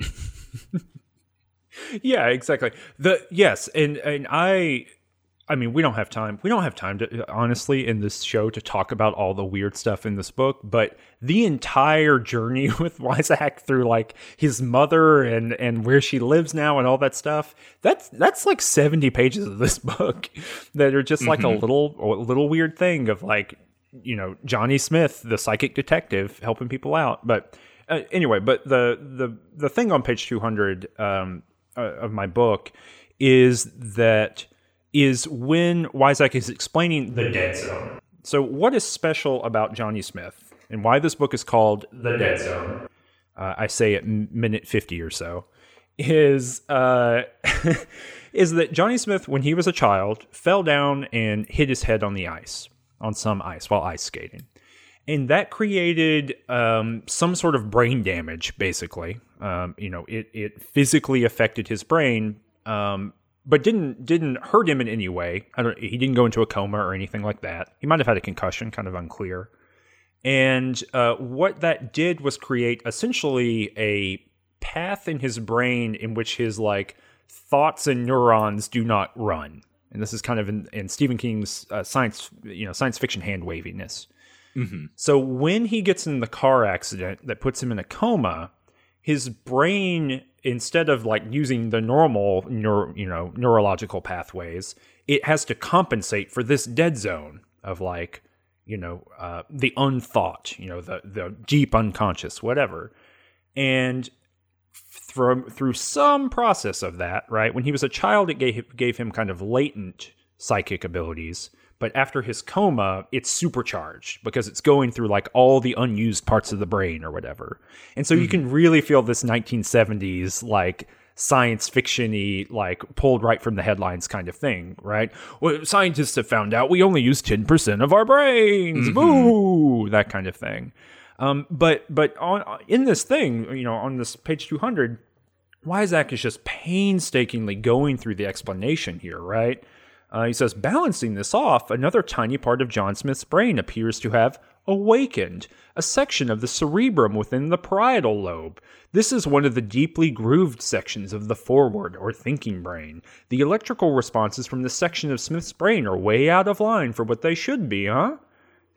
yeah, exactly. The yes, and and I I mean, we don't have time. We don't have time to honestly in this show to talk about all the weird stuff in this book, but the entire journey with Weizak through like his mother and and where she lives now and all that stuff. That's that's like 70 pages of this book that are just like mm-hmm. a little a little weird thing of like you know Johnny Smith, the psychic detective, helping people out. But uh, anyway, but the the the thing on page two hundred um, uh, of my book is that is when Weizak is explaining the dead zone. So, what is special about Johnny Smith, and why this book is called the dead zone? Uh, I say at minute fifty or so. Is uh, is that Johnny Smith, when he was a child, fell down and hit his head on the ice on some ice while ice skating. And that created um, some sort of brain damage, basically. Um, you know, it, it physically affected his brain, um, but didn't didn't hurt him in any way. He didn't go into a coma or anything like that. He might have had a concussion, kind of unclear. And uh, what that did was create essentially a path in his brain in which his like thoughts and neurons do not run and this is kind of in, in Stephen King's uh, science, you know, science fiction hand waviness. Mm-hmm. So when he gets in the car accident that puts him in a coma, his brain, instead of like using the normal, neuro, you know, neurological pathways, it has to compensate for this dead zone of like, you know, uh, the unthought, you know, the the deep unconscious, whatever. And through through some process of that, right? When he was a child, it gave gave him kind of latent psychic abilities, but after his coma, it's supercharged because it's going through like all the unused parts of the brain or whatever. And so mm-hmm. you can really feel this 1970s like science fictiony like pulled right from the headlines kind of thing, right? Well, scientists have found out we only use 10% of our brains. Mm-hmm. Boo! That kind of thing. Um, but but on in this thing, you know, on this page 200, Weizak is just painstakingly going through the explanation here, right? Uh, he says, balancing this off, another tiny part of John Smith's brain appears to have awakened, a section of the cerebrum within the parietal lobe. This is one of the deeply grooved sections of the forward or thinking brain. The electrical responses from this section of Smith's brain are way out of line for what they should be, huh?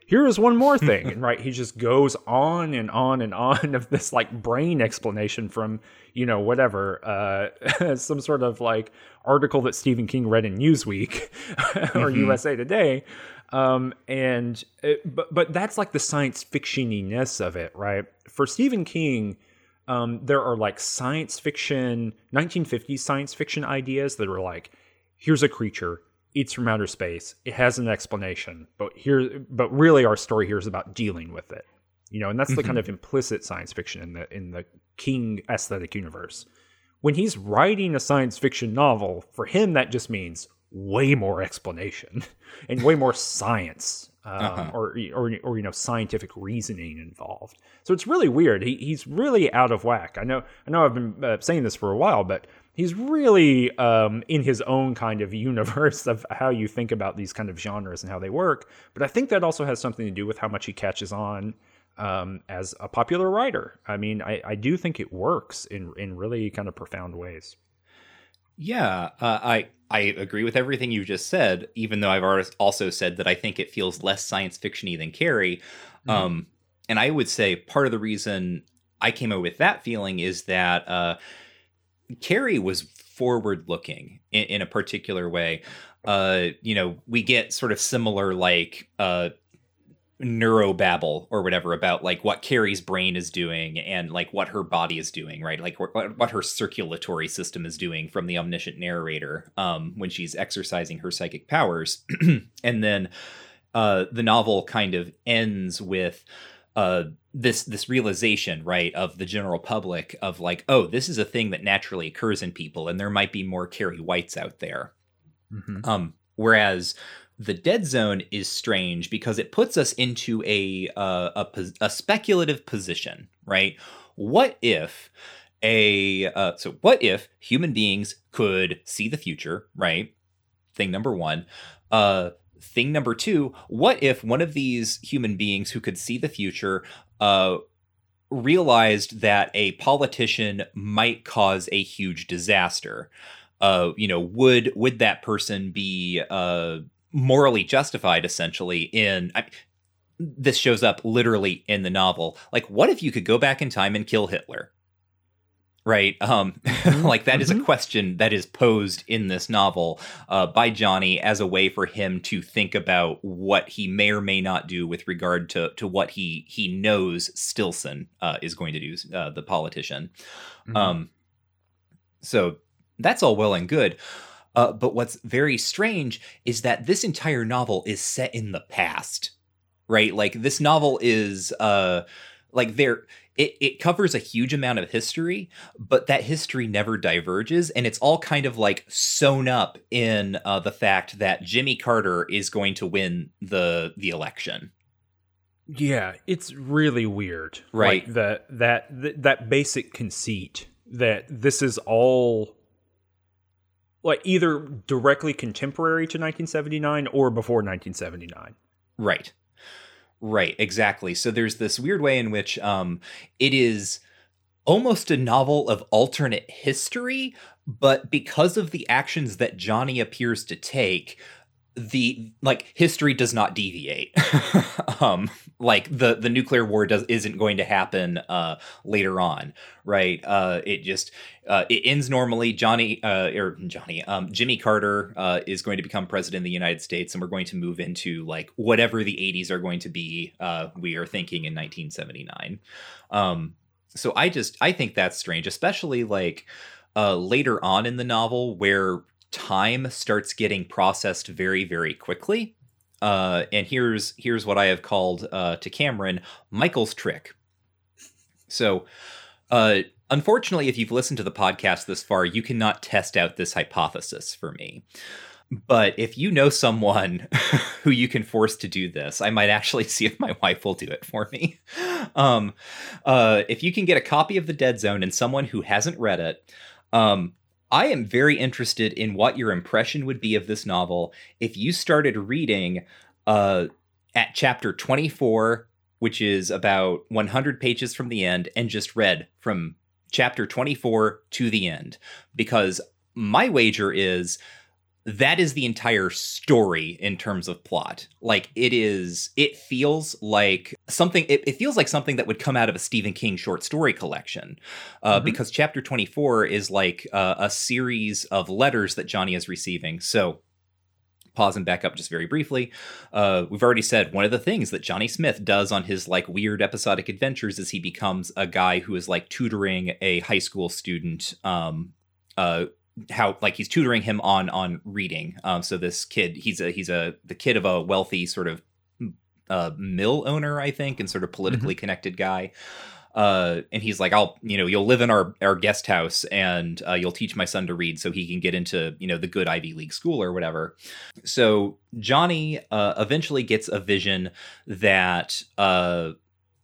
Here is one more thing. And right he just goes on and on and on of this like brain explanation from you know whatever uh some sort of like article that stephen king read in newsweek or mm-hmm. usa today. Um and it, but but that's like the science fictioniness of it right? For stephen king um there are like science fiction 1950s science fiction ideas that are like here's a creature it's from outer space. It has an explanation, but here, but really, our story here is about dealing with it. You know, and that's mm-hmm. the kind mm-hmm. of implicit science fiction in the in the King aesthetic universe. When he's writing a science fiction novel, for him that just means way more explanation and way more science um, uh-huh. or, or or you know scientific reasoning involved. So it's really weird. He, he's really out of whack. I know I know I've been uh, saying this for a while, but he's really um, in his own kind of universe of how you think about these kind of genres and how they work. But I think that also has something to do with how much he catches on um, as a popular writer. I mean, I, I do think it works in in really kind of profound ways. Yeah, uh, I I agree with everything you just said. Even though I've also said that I think it feels less science fictiony than Carrie. Mhm. Um, and I would say part of the reason I came up with that feeling is that uh, Carrie was forward looking in, in a particular way. Uh, you know, we get sort of similar like uh, neurobabble or whatever about like what Carrie's brain is doing and like what her body is doing, right? Like what, what her circulatory system is doing from the omniscient narrator um, when she's exercising her psychic powers. and then uh, the novel kind of ends with uh, this this realization, right, of the general public of like, oh, this is a thing that naturally occurs in people, and there might be more Carrie Whites out there. Mhm. Um, whereas the dead zone is strange because it puts us into a uh, a, a speculative position, right? What if a uh, so what if human beings could see the future, right? Thing number one. Uh, thing number two. What if one of these human beings who could see the future uh, realized that a politician might cause a huge disaster? uh, you know, would would that person be uh, morally justified, essentially? In I, this shows up literally in the novel. Like, what if you could go back in time and kill Hitler? Right, um, like that is a mhm. question that is posed in this novel uh, by Johnny as a way for him to think about what he may or may not do with regard to to what he he knows Stillson uh, is going to do, uh, the politician. Mhm. Um, so that's all well and good. Uh, but what's very strange is that this entire novel is set in the past, right? Like this novel is uh, like there. It, it covers a huge amount of history, but that history never diverges, and it's all kind of like sewn up in uh, the fact that Jimmy Carter is going to win the the election. Yeah, it's really weird. Right. Like that that th- that basic conceit that this is all like either directly contemporary to 1979 or before 1979. Right. Right, exactly. So there's this weird way in which um it is almost a novel of alternate history, but because of the actions that Johnny appears to take, the like history does not deviate. um like the the nuclear war does isn't going to happen uh later on, right? Uh it just uh, it ends normally. Johnny, uh, or Johnny, um, Jimmy Carter uh, is going to become president of the United States, and we're going to move into like whatever the 80s are going to be. Uh, we are thinking in 1979. Um, so I just I think that's strange, especially like uh, later on in the novel where time starts getting processed very very quickly. Uh, and here's here's what I have called uh, to Cameron Michael's trick. So, uh, unfortunately, if you've listened to the podcast this far, you cannot test out this hypothesis for me. But if you know someone who you can force to do this, I might actually see if my wife will do it for me. Um, uh, if you can get a copy of The Dead Zone and someone who hasn't read it, um, I am very interested in what your impression would be of this novel if you started reading uh, at chapter 24, which is about 100 pages from the end, and just read from chapter 24 to the end. Because my wager is that is the entire story in terms of plot. Like it is, it feels like something, it, it feels like something that would come out of a Stephen King short story collection. Uh, Mhm. Because chapter 24 is like uh, a series of letters that Johnny is receiving. So, pause and back up just very briefly. Uh, we've already said one of the things that Johnny Smith does on his like weird episodic adventures is he becomes a guy who is like tutoring a high school student. Um, uh, how like he's tutoring him on on reading. Um, so this kid, he's a he's a the kid of a wealthy sort of uh, mill owner, I think, and sort of politically connected guy. Uh, and he's like, I'll, you know, you'll live in our our guest house, and uh, you'll teach my son to read, so he can get into, you know, the good Ivy League school or whatever. So Johnny uh, eventually gets a vision that, uh,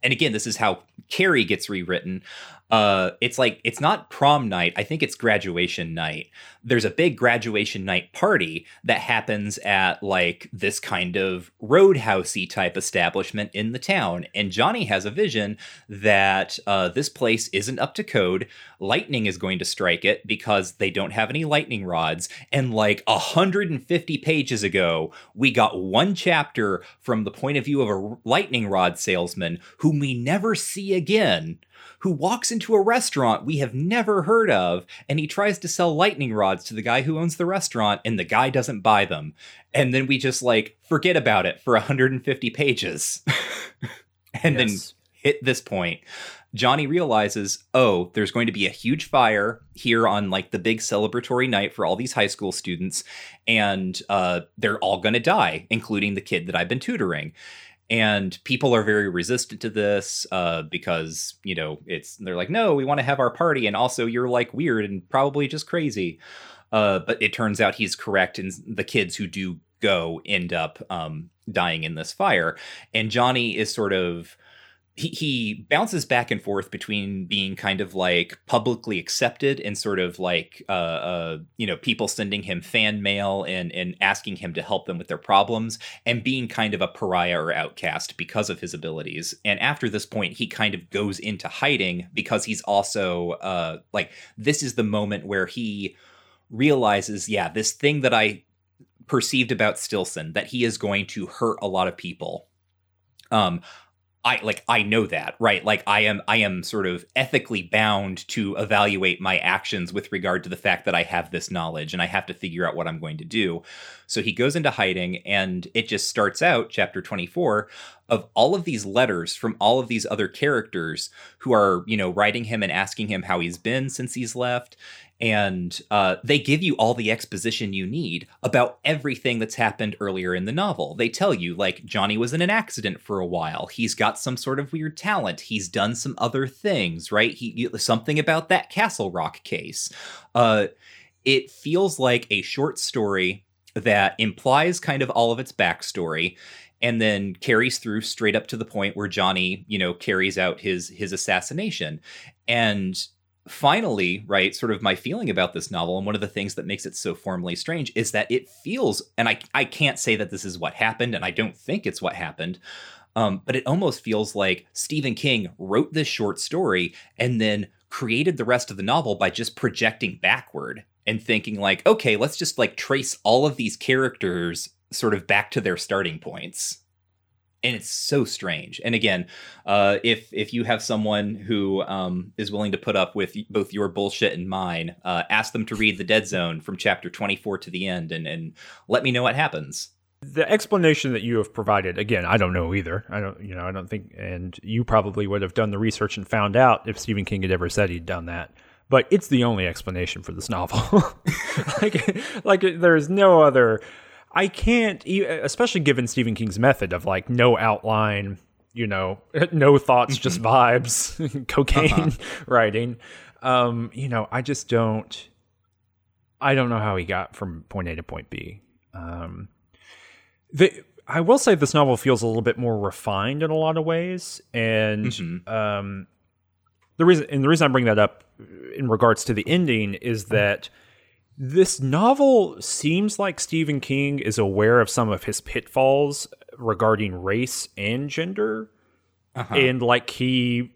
and again, this is how Carrie gets rewritten. Uh, it's like it's not prom night. I think it's graduation night. There's a big graduation night party that happens at like this kind of roadhousey type establishment in the town, and Johnny has a vision that uh, this place isn't up to code. Lightning is going to strike it because they don't have any lightning rods, and like 150 pages ago, we got one chapter from the point of view of a lightning rod salesman whom we never see again who walks into a restaurant we have never heard of and he tries to sell lightning rods to the guy who owns the restaurant and the guy doesn't buy them. And then we just like forget about it for 150 pages. and then hit this point. Johnny realizes, oh, there's going to be a huge fire here on like the big celebratory night for all these high school students, and uh, they're all going to die, including the kid that I've been tutoring. And people are very resistant to this uh, because you know it's they're like, no, we want to have our party, and also you're like weird and probably just crazy. Uh, but it turns out he's correct, and the kids who do go end up um, dying in this fire. And Johnny is sort of he, he bounces back and forth between being kind of like publicly accepted and sort of like uh, uh you know people sending him fan mail and and asking him to help them with their problems and being kind of a pariah or outcast because of his abilities. And after this point he kind of goes into hiding because he's also uh like this is the moment where he realizes yeah this thing that i perceived about stillson that he is going to hurt a lot of people. Um I like I know that, right? Like I am I am sort of ethically bound to evaluate my actions with regard to the fact that I have this knowledge and I have to figure out what I'm going to do. So he goes into hiding and it just starts out chapter 24 of all of these letters from all of these other characters who are, you know, writing him and asking him how he's been since he's left and uh, they give you all the exposition you need about everything that's happened earlier in the novel. They tell you, like, Johnny was in an accident for a while. He's got some sort of weird talent. He's done some other things, right? He something about that Castle Rock case. Uh, it feels like a short story that implies kind of all of its backstory and then carries through straight up to the point where Johnny, you know, carries out his his assassination. And finally, right, sort of my feeling about this novel, and one of the things that makes it so formally strange is that it feels, and I, I can't say that this is what happened, and I don't think it's what happened, um, but it almost feels like Stephen King wrote this short story and then created the rest of the novel by just projecting backward and thinking like, okay, let's just like trace all of these characters sort of back to their starting points and it's so strange. And again, uh, if if you have someone who um, is willing to put up with both your bullshit and mine, uh, ask them to read the Dead Zone from chapter twenty four to the end, and and let me know what happens. The explanation that you have provided, again, I don't know either. I don't, you know, I don't think, and you probably would have done the research and found out if Stephen King had ever said he'd done that. But it's the only explanation for this novel. like, like there's no other. I can't, especially given Stephen King's method of like no outline, you know, no thoughts, just vibes, cocaine writing. Um, you know, I just don't. I don't know how he got from point A to point B. Um, the, I will say this novel feels a little bit more refined in a lot of ways, and Mhm. um, the reason and the reason I bring that up in regards to the ending is that this novel seems like Stephen King is aware of some of his pitfalls regarding race and gender, Uh-huh. and like he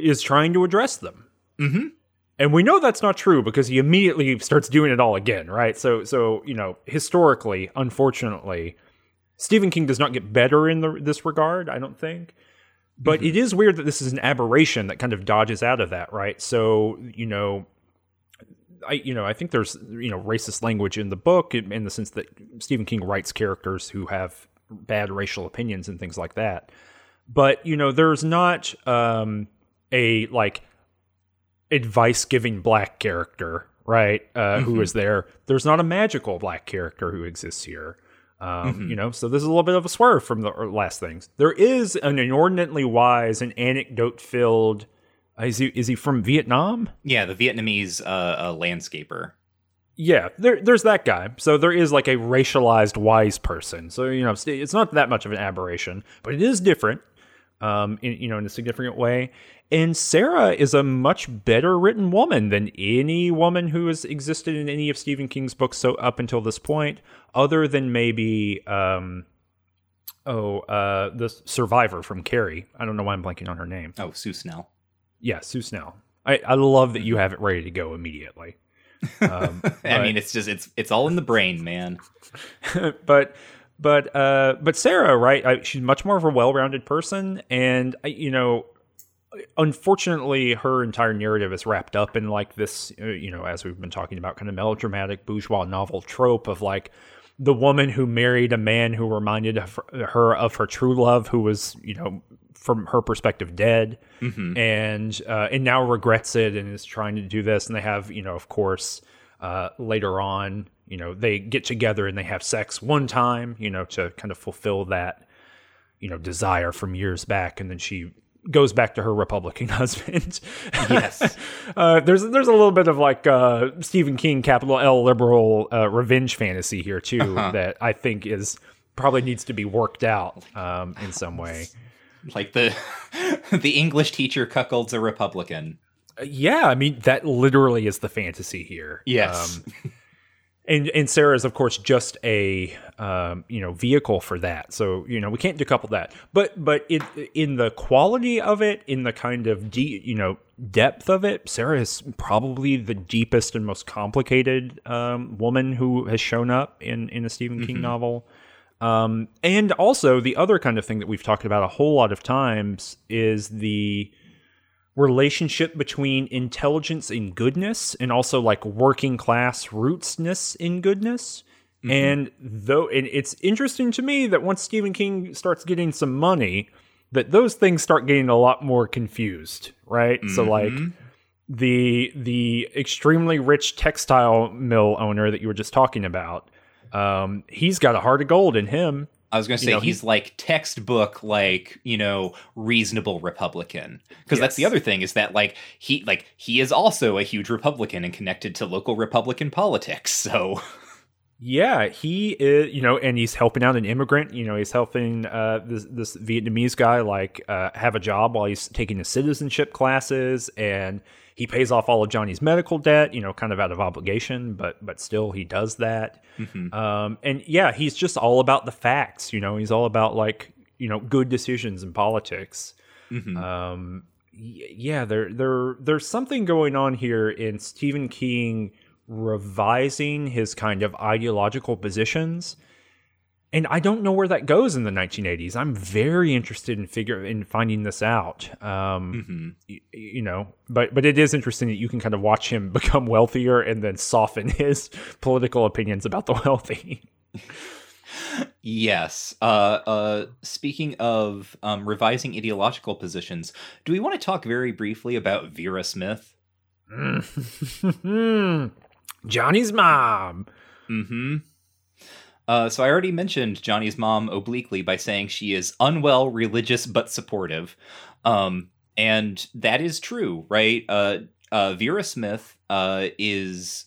is trying to address them. hmm And we know that's not true because he immediately starts doing it all again, right? So, so you know, historically, unfortunately, Stephen King does not get better in the, this regard. I don't think, but it is weird that this is an aberration that kind of dodges out of that, right? So, you know, I you know I think there's you know racist language in the book in, in the sense that Stephen King writes characters who have bad racial opinions and things like that. But you know, there's not um, a like advice giving black character, right? Uh, who is there? There's not a magical black character who exists here. Um, You know, so this is a little bit of a swerve from the last things. There is an inordinately wise and anecdote filled. Is he is he from Vietnam? Yeah, the Vietnamese uh, uh, landscaper. Yeah, there, there's that guy. So there is like a racialized wise person. So you know, it's not that much of an aberration, but it is different. um, in you know in a significant way. And Sarah is a much better written woman than any woman who has existed in any of Stephen King's books so up until this point, other than maybe um, oh uh, the survivor from Carrie. I don't know why I'm blanking on her name. Oh, Sue Snell. Yeah, Sue Snell. I, I love that you have it ready to go immediately. Um, I but- mean, it's just it's it's all in the brain, man. but but uh but Sarah, right? I, she's much more of a well-rounded person, and I, you know, unfortunately, her entire narrative is wrapped up in like this, uh, you know, as we've been talking about, kind of melodramatic bourgeois novel trope of like the woman who married a man who reminded her of her true love, who was, you know, from her perspective, dead, Mhm. and uh, and now regrets it and is trying to do this. And they have, you know, of course, uh, later on, you know, they get together and they have sex one time, you know, to kind of fulfill that, you know, desire from years back, and then she goes back to her Republican husband. Yes. uh, there's there's a little bit of like uh, Stephen King, capital L liberal uh, revenge fantasy here too Uh-huh. that I think is probably needs to be worked out um, in some way. Like the the English teacher cuckolds a Republican. Uh, yeah, I mean that literally is the fantasy here. Yes. Um, and and Sarah is of course just a um, you know vehicle for that. So you know we can't decouple that. But but it, in the quality of it, in the kind of deep you know depth of it, Sarah is probably the deepest and most complicated um, woman who has shown up in in a Stephen King novel. Um, and also the other kind of thing that we've talked about a whole lot of times is the relationship between intelligence and goodness and also like working class rootsness in goodness. And though and it's interesting to me that once Stephen King starts getting some money, that those things start getting a lot more confused, right? So like the the extremely rich textile mill owner that you were just talking about, um, he's got a heart of gold in him. I was going to You say know, he's like textbook, like you know, reasonable Republican. Because that's the other thing is that like he like he is also a huge Republican and connected to local Republican politics. So Yeah, he is, you know, and he's helping out an immigrant. You know, he's helping uh, this this Vietnamese guy like uh, have a job while he's taking his citizenship classes, and he pays off all of Johnny's medical debt. You know, kind of out of obligation, but but still he does that. mhm. Um, and yeah, he's just all about the facts. You know, he's all about like you know good decisions in politics. Mhm. Um, yeah, there there there's something going on here in Stephen King revising his kind of ideological positions. And I don't know where that goes in the 1980s. I'm very interested in figure in finding this out. Um, Mhm. y- you know, but but it is interesting that you can kind of watch him become wealthier and then soften his political opinions about the wealthy. Yes. Uh, uh, speaking of um, revising ideological positions, do we want to talk very briefly about Vera Smith? Johnny's mom. Mm-hmm. Uh, so I already mentioned Johnny's mom obliquely by saying she is unwell, religious, but supportive. Um, and that is true, right? Uh, uh, Vera Smith uh, is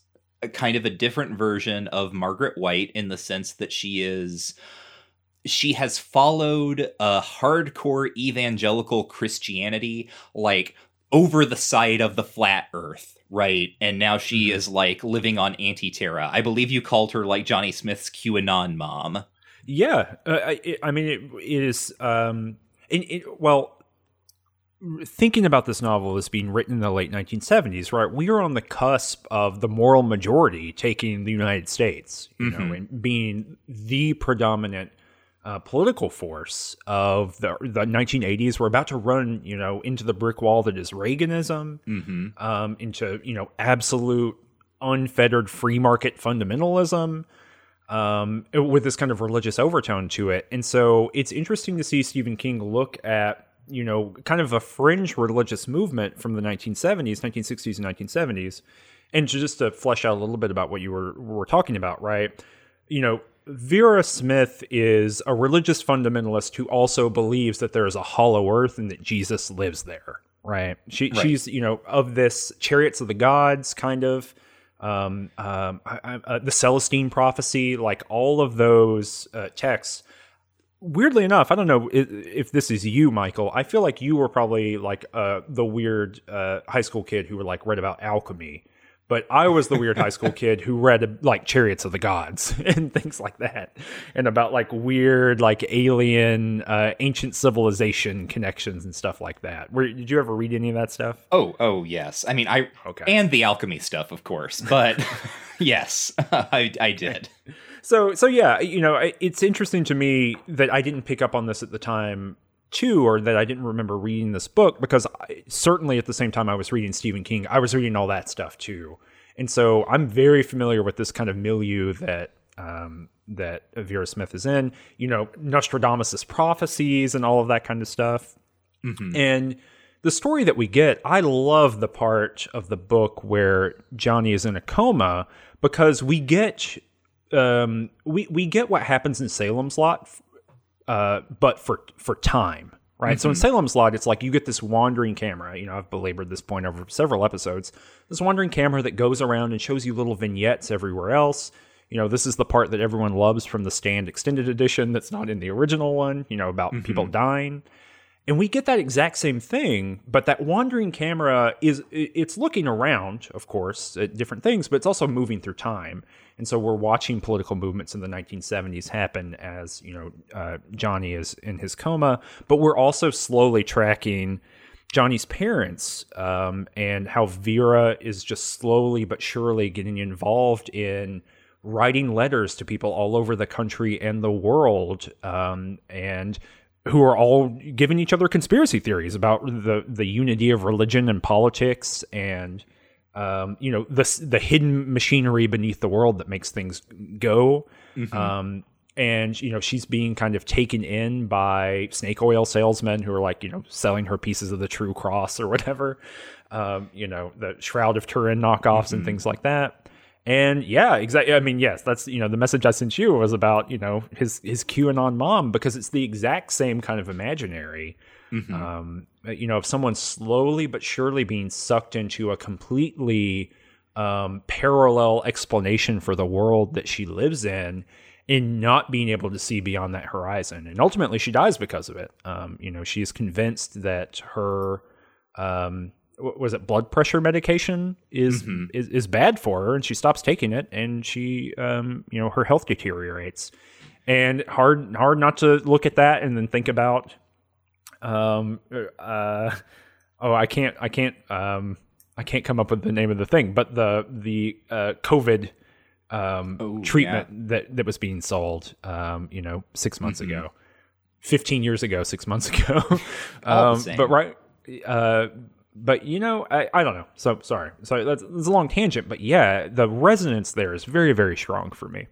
kind of a different version of Margaret White in the sense that she is she has followed a hardcore evangelical Christianity like over the side of the flat earth, right? And now she is like living on anti-terra. I believe you called her like Johnny Smith's QAnon mom. Yeah, uh, I, I mean, it, it is. Um, it, it, well, thinking about this novel as being written in the late 1970s, right? We are on the cusp of the moral majority taking the United States, you know, Mhm. and being the predominant uh, political force of the the 1980s. We're about to run, you know, into the brick wall that is Reaganism Mm-hmm. um, into you know absolute unfettered free market fundamentalism um, with this kind of religious overtone to it. And so it's interesting to see Stephen King look at you know kind of a fringe religious movement from the 1970s, 1960s, and 1970s, and just to flesh out a little bit about what you were were talking about, right? You know. Vera Smith is a religious fundamentalist who also believes that there is a hollow earth and that Jesus lives there, right? She, Right. She's, you know, of this chariots of the gods kind of, um, um, I, I, uh, the Celestine prophecy, like all of those uh, texts. weirdly enough, I don't know if, if this is you, Michael. I feel like you were probably like uh, the weird uh, high school kid who were like read about alchemy, but I was the weird high school kid who read like Chariots of the Gods and things like that, and about like weird like alien uh, ancient civilization connections and stuff like that. Were, did you ever read any of that stuff? Oh, oh yes. I mean, I Okay. and the alchemy stuff, of course, but yes, I, I did. So so yeah, you know, it's interesting to me that I didn't pick up on this at the time too, or that I didn't remember reading this book because I, certainly at the same time I was reading Stephen King, I was reading all that stuff too, and so I'm very familiar with this kind of milieu that. Um, that Vera Smith is in, you know, Nostradamus' prophecies and all of that kind of stuff. And the story that we get, I love the part of the book where Johnny is in a coma because we get um, we we get what happens in Salem's Lot, uh, but for for time, right? So in Salem's Lot, it's like you get this wandering camera. You know, I've belabored this point over several episodes. This wandering camera that goes around and shows you little vignettes everywhere else. You know, this is the part that everyone loves from the Stand Extended Edition. That's not in the original one. You know, about people dying. And we get that exact same thing, but that wandering camera is it's looking around, of course, at different things, but it's also moving through time. And so we're watching political movements in the 1970s happen as, you know, uh, Johnny is in his coma, but we're also slowly tracking Johnny's parents um, and how Vera is just slowly but surely getting involved in writing letters to people all over the country and the world um, and who are all giving each other conspiracy theories about the the unity of religion and politics and um, you know the the hidden machinery beneath the world that makes things go. Um, and you know she's being kind of taken in by snake oil salesmen who are like you know selling her pieces of the true cross or whatever um, you know the shroud of turin knockoffs and things like that and yeah, exactly. I mean, yes, that's you know the message I sent you was about you know his his QAnon mom because it's the exact same kind of imaginary. Um, you know, of someone slowly but surely being sucked into a completely um, parallel explanation for the world that she lives in, and not being able to see beyond that horizon. And ultimately, she dies because of it. Um, you know, she is convinced that her um, was it blood pressure medication is, is is bad for her and she stops taking it and she um you know her health deteriorates. And hard hard not to look at that and then think about um uh oh I can't I can't um I can't come up with the name of the thing but the the uh covid um Oh, treatment that that was being sold um you know 6 months Mm-hmm. ago. 15 years ago 6 months ago. Um but right uh but you know I, I don't know so sorry so that's, that's a long tangent but yeah the resonance there is very very strong for me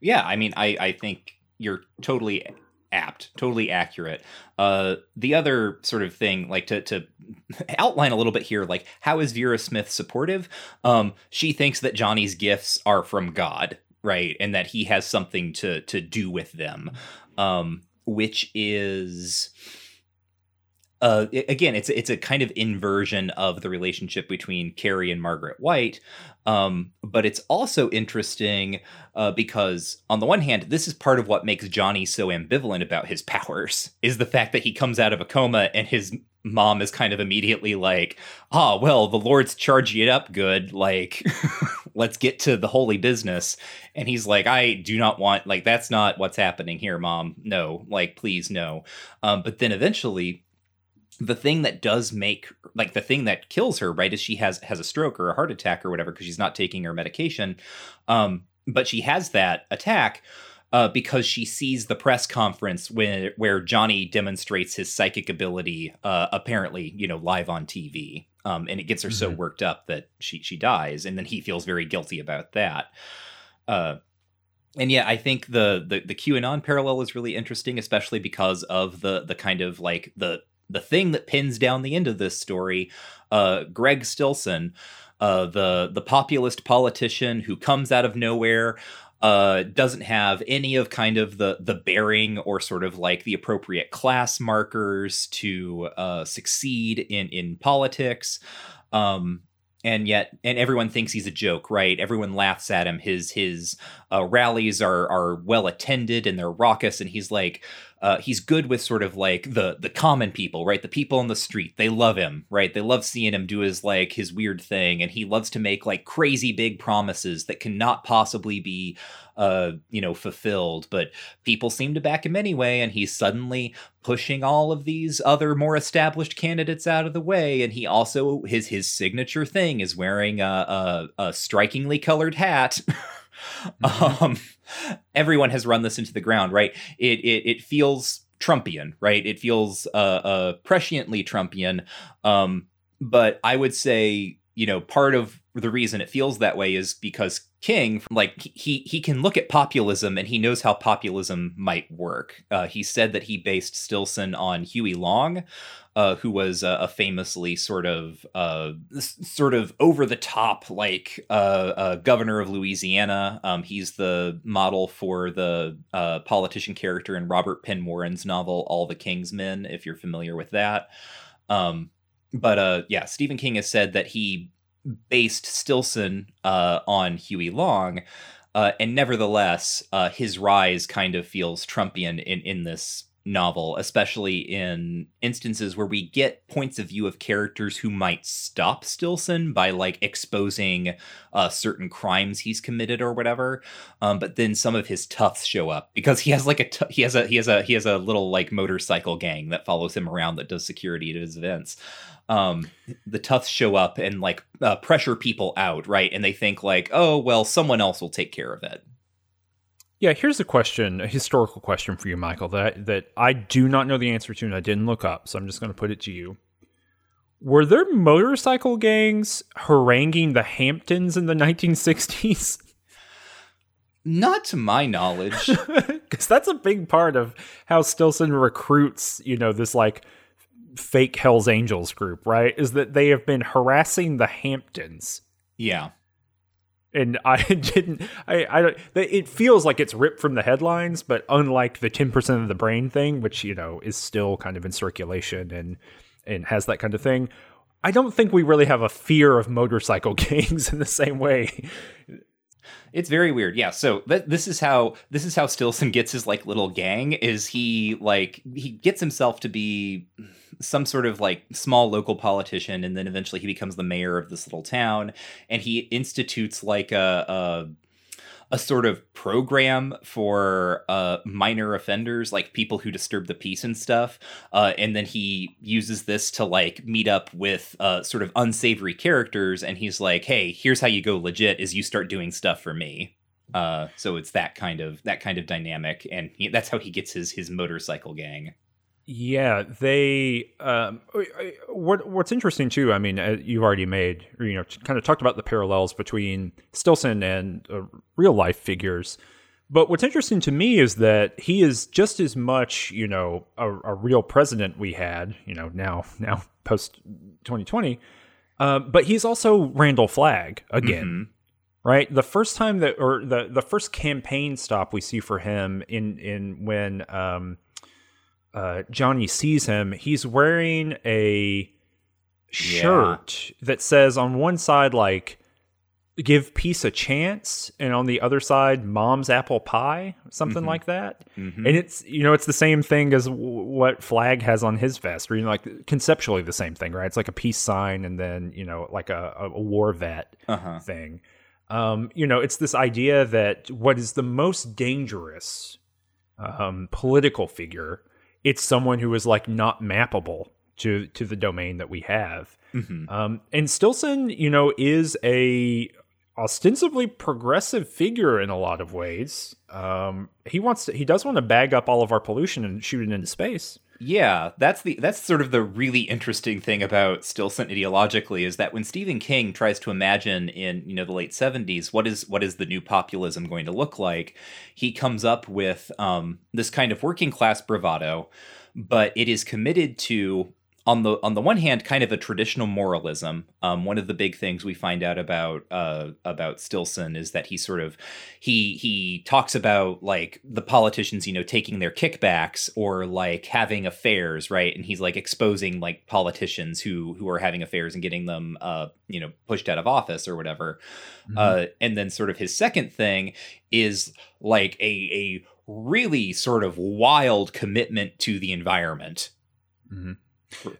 Yeah, I mean, I, I think you're totally apt, totally accurate. Uh, the other sort of thing, like to to outline a little bit here, like how is Vera Smith supportive? Um, she thinks that Johnny's gifts are from God, right, and that he has something to to do with them, um, which is. Uh, again, it's it's a kind of inversion of the relationship between Carrie and Margaret White, um, but it's also interesting uh, because on the one hand, this is part of what makes Johnny so ambivalent about his powers is the fact that he comes out of a coma and his mom is kind of immediately like, ah, well, the Lord's charging it up good. Like, let's get to the holy business. And he's like, I do not want, like, that's not what's happening here, mom. No, like, please, no. Um, but then eventually, the thing that does make like the thing that kills her right is she has has a stroke or a heart attack or whatever because she's not taking her medication um but she has that attack uh, because she sees the press conference when where Johnny demonstrates his psychic ability, uh, apparently, you know, live on TV, um, and it gets her so Mhm. worked up that she she dies, and then he feels very guilty about that. Uh, and yeah, I think the, the the QAnon parallel is really interesting, especially because of the the kind of like the the thing that pins down the end of this story. Uh, Greg Stilson, uh, the the populist politician who comes out of nowhere, uh, doesn't have any of kind of the the bearing or sort of like the appropriate class markers to uh, succeed in in politics. Um, and yet and everyone thinks he's a joke right everyone laughs at him his his uh, rallies are are well attended and they're raucous and he's like uh, he's good with sort of like the the common people right? The people on the street. They love him right? They love seeing him do his like his weird thing and he loves to make like crazy big promises that cannot possibly be uh you know fulfilled. But people seem to back him anyway and he's suddenly pushing all of these other more established candidates out of the way and he also his his signature thing is wearing a a, a strikingly colored hat mm-hmm. um everyone has run this into the ground right? It it, it feels trumpian right? It feels uh, uh presciently trumpian. Um but i would say you know part of the reason it feels that way is because King, like he he can look at populism and he knows how populism might work. Uh, he said that he based Stilson on Huey Long, uh, who was a, a famously sort of uh, sort of over the top like uh, governor of Louisiana. Um, he's the model for the uh, politician character in Robert Penn Warren's novel All the King's Men, if you're familiar with that. Um, but uh, yeah, Stephen King has said that he based Stilson uh, on Huey Long, uh, and nevertheless, uh, his rise kind of feels Trumpian in in this novel, especially in instances where we get points of view of characters who might stop Stilson by like exposing uh, certain crimes he's committed or whatever. Um, but then some of his toughs show up because he has like a t- he has a he has a he has a little like motorcycle gang that follows him around that does security at his events um, the toughs show up and like uh, pressure people out, right? And they think like, oh well, someone else will take care of it. Yeah, here's a question, a historical question for you, Michael, that that I do not know the answer to and I didn't look up, so I'm just going to put it to you. Were there motorcycle gangs haranguing the Hamptons in the 1960s? Not to my knowledge. Because that's a big part of how Stilson recruits, you know, this like fake Hell's Angels group, right? Is that they have been harassing the Hamptons. Yeah. And I didn't. I. I don't. It feels like it's ripped from the headlines, but unlike the ten percent of the brain thing, which you know is still kind of in circulation and and has that kind of thing, I don't think we really have a fear of motorcycle gangs in the same way. It's very weird. Yeah. So th- this is how this is how Stilson gets his like little gang. Is he like he gets himself to be some sort of like small local politician, and then eventually he becomes the mayor of this little town, and he institutes like a, a a sort of program for uh, minor offenders, like people who disturb the peace and stuff. Uh, and then he uses this to like meet up with uh, sort of unsavory characters, and he's like, "Hey, here's how you go legit: is you start doing stuff for me." Uh, so it's that kind of that kind of dynamic, and he, that's how he gets his his motorcycle gang. Yeah, they. Um, what What's interesting too. I mean, uh, you've already made, you know, kind of talked about the parallels between Stilson and uh, real life figures. But what's interesting to me is that he is just as much, you know, a, a real president we had, you know, now now post 2020. Uh, but he's also Randall Flagg again. Mm-hmm right the first time that or the the first campaign stop we see for him in in when um uh, Johnny sees him, he's wearing a shirt yeah. that says on one side like give peace a chance and on the other side mom's apple pie something mm-hmm. like that mm-hmm. and it's you know it's the same thing as w- what Flagg has on his vest or you know like conceptually the same thing right it's like a peace sign and then you know like a, a war vet uh-huh. thing um, you know it's this idea that what is the most dangerous um, political figure it's someone who is like not mappable to to the domain that we have. Mm-hmm. Um, and Stilson, you know, is a ostensibly progressive figure in a lot of ways. Um, he wants to, he does want to bag up all of our pollution and shoot it into space. Yeah, that's the that's sort of the really interesting thing about Stilson ideologically is that when Stephen King tries to imagine in you know the late 70s what is what is the new populism going to look like, he comes up with um, this kind of working class bravado, but it is committed to on the on the one hand, kind of a traditional moralism. Um, one of the big things we find out about uh, about Stilson is that he sort of he he talks about like the politicians, you know, taking their kickbacks or like having affairs, right? And he's like exposing like politicians who who are having affairs and getting them, uh, you know, pushed out of office or whatever. Mhm. Uh, and then sort of his second thing is like a a really sort of wild commitment to the environment. Mhm.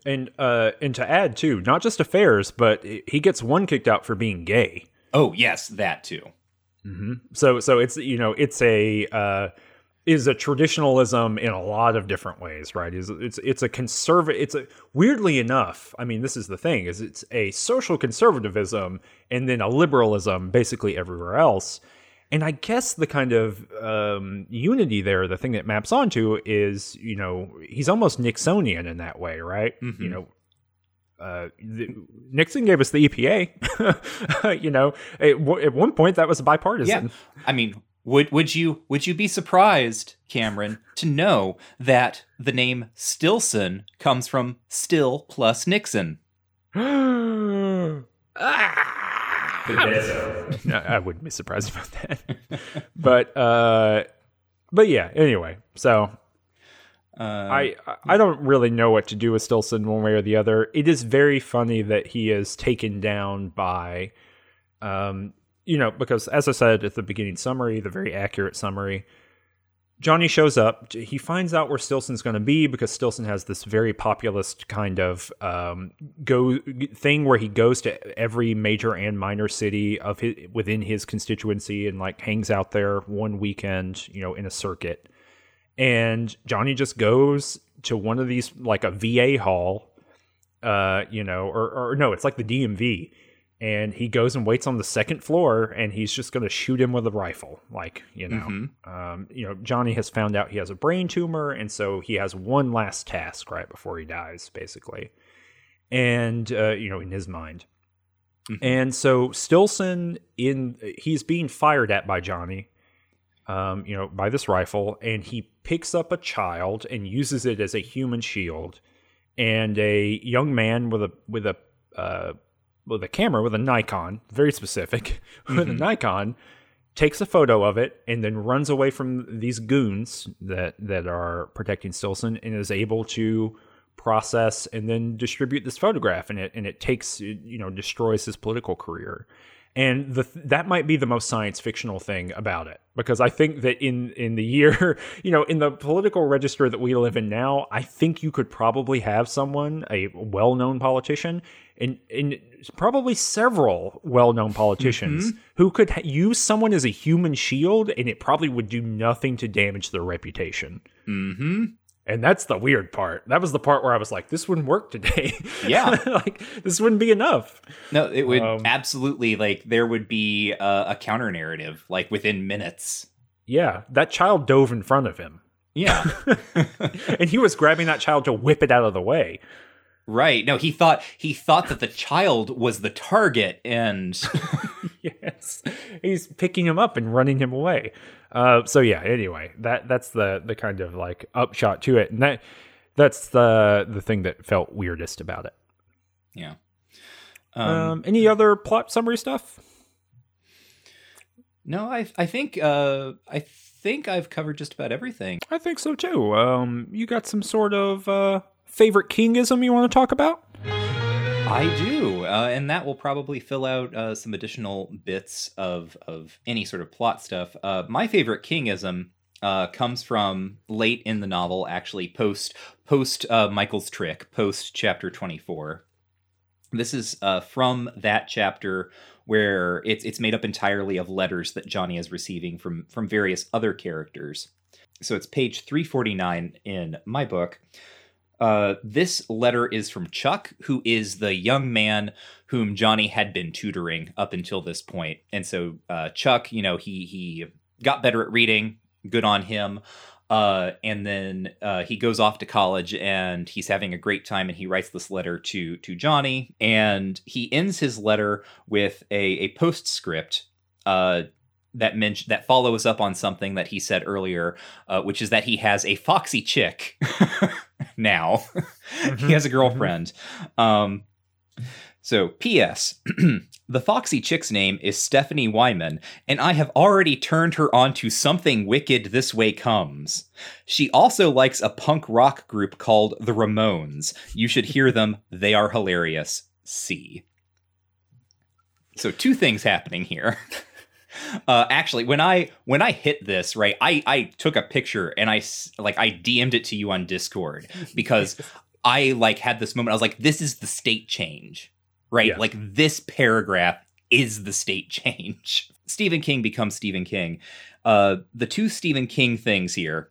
And uh, and to add too, not just affairs, but he gets one kicked out for being gay. Oh yes, that too. Mm-hmm. So so it's you know it's a uh, is a traditionalism in a lot of different ways, right? Is it's it's a conservative. It's a weirdly enough. I mean, this is the thing: is it's a social conservatism and then a liberalism basically everywhere else. And I guess the kind of um, unity there, the thing that maps onto is, you know, he's almost Nixonian in that way, right? You Mhm. know, uh, the, Nixon gave us the EPA. you know, at, w- at one point that was bipartisan. Yeah. I mean, would would you would you be surprised, Cameron, to know that the name Stilson comes from still plus Nixon? The I I wouldn't be surprised about that. but uh but yeah, anyway. So Uh, I I don't really know what to do with Stilson one way or the other. It is very funny that he is taken down by um you know, because as I said at the beginning summary, the very accurate summary, Johnny shows up. He finds out where Stilson's going to be because Stilson has this very populist kind of um, go thing where he goes to every major and minor city of his, within his constituency and like hangs out there one weekend, you know, in a circuit. And Johnny just goes to one of these like a VA hall, uh, you know, or or no, it's like the DMV. And he goes and waits on the second floor, and he's just going to shoot him with a rifle, like you know mhm. um, you know, Johnny has found out he has a brain tumor, and so he has one last task right before he dies, basically, and uh, you know, in his mind. Mhm. And so Stilson, in he's being fired at by Johnny, um, you know, by this rifle, and he picks up a child and uses it as a human shield, and a young man with a with a uh, with a camera with a Nikon, very specific, with a Mhm. Nikon, takes a photo of it and then runs away from these goons that that are protecting Stilson and is able to process and then distribute this photograph and it and it takes you know destroys his political career and the that might be the most science fictional thing about it. Because i think that in in the year you know in the political register that we live in now i think you could probably have someone a well-known politician and and probably several well-known politicians who could ha- use someone as a human shield and it probably would do nothing to damage their reputation. Mm-hmm. And that's the weird part that was the part where i was like this wouldn't work today Yeah. like this wouldn't be enough No, it would Um, absolutely like there would be a, a counter narrative like within minutes. yeah that child dove in front of him Yeah. and he was grabbing that child to whip it out of the way right. No, he thought he thought that the child was the target and yes. He's picking him up and running him away. Uh, so yeah anyway that that's the the kind of like upshot to it. And that that's the the thing that felt weirdest about it. Yeah. um, Um, any other plot summary stuff? No, I I think uh I think I've covered just about everything. i think so too. Um you got some sort of uh favorite kingism you want to talk about I do, uh, and that will probably fill out uh, some additional bits of of any sort of plot stuff. Uh, my favorite kingism uh, comes from late in the novel, actually post post uh, Michael's trick, post chapter twenty four. This is uh, from that chapter where it's it's made up entirely of letters that Johnny is receiving from from various other characters. So it's page three forty nine in my book. Uh, this letter is from Chuck, who is the young man whom Johnny had been tutoring up until this point. And so uh, Chuck, you know, he he got better at reading. Good on him. Uh, and then uh, he goes off to college and he's having a great time and he writes this letter to to Johnny and he ends his letter with a, a postscript uh, that mention that follows up on something that he said earlier, uh, which is that he has a foxy chick now. he has a girlfriend. Um, so, P.S. the Foxy chick's name is Stephanie Wyman, and I have already turned her on to something wicked this way comes. She also likes a punk rock group called The Ramones. You should hear them, they are hilarious. See. So, two things happening here. Uh, actually, when I when I hit this right, I I took a picture and I like I DM'd it to you on Discord because I like had this moment. I was like, this is the state change right? Yeah. Like this paragraph is the state change. Stephen King becomes Stephen King. Uh, the two Stephen King things here.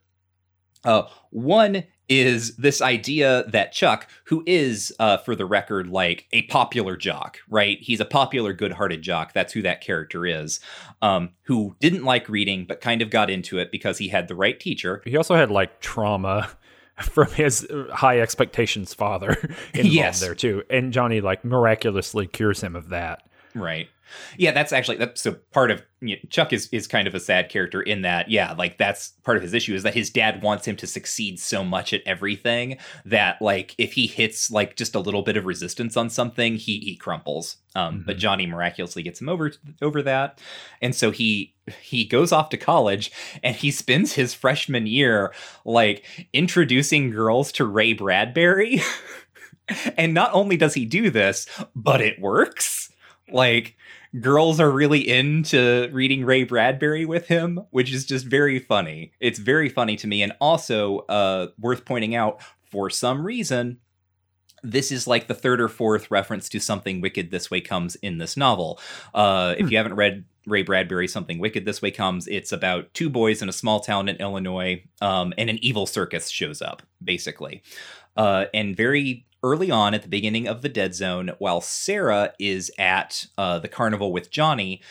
Uh, one is this idea that Chuck, who is, uh, for the record, like a popular jock, right? He's a popular, good hearted jock. That's who that character is, um, who didn't like reading, but kind of got into it because he had the right teacher. He also had like trauma from his high expectations father involved yes. there too. And Johnny like miraculously cures him of that. Right. Yeah, that's actually that's so part of you know, Chuck is is kind of a sad character in that. Yeah, like that's part of his issue is that his dad wants him to succeed so much at everything that like if he hits like just a little bit of resistance on something, he he crumples. Um, mm-hmm. But Johnny miraculously gets him over over that, and so he he goes off to college and he spends his freshman year like introducing girls to Ray Bradbury. and not only does he do this, but it works. Like girls are really into reading Ray Bradbury with him, which is just very funny. It's very funny to me. And also, uh, worth pointing out, for some reason, this is like the third or fourth reference to something wicked this way comes in this novel. Uh, if hmm. you haven't read Ray Bradbury, Something Wicked This Way Comes, it's about two boys in a small town in Illinois, um, and an evil circus shows up, basically. Uh, and very early on at the beginning of the Dead Zone, while Sarah is at uh, the carnival with Johnny,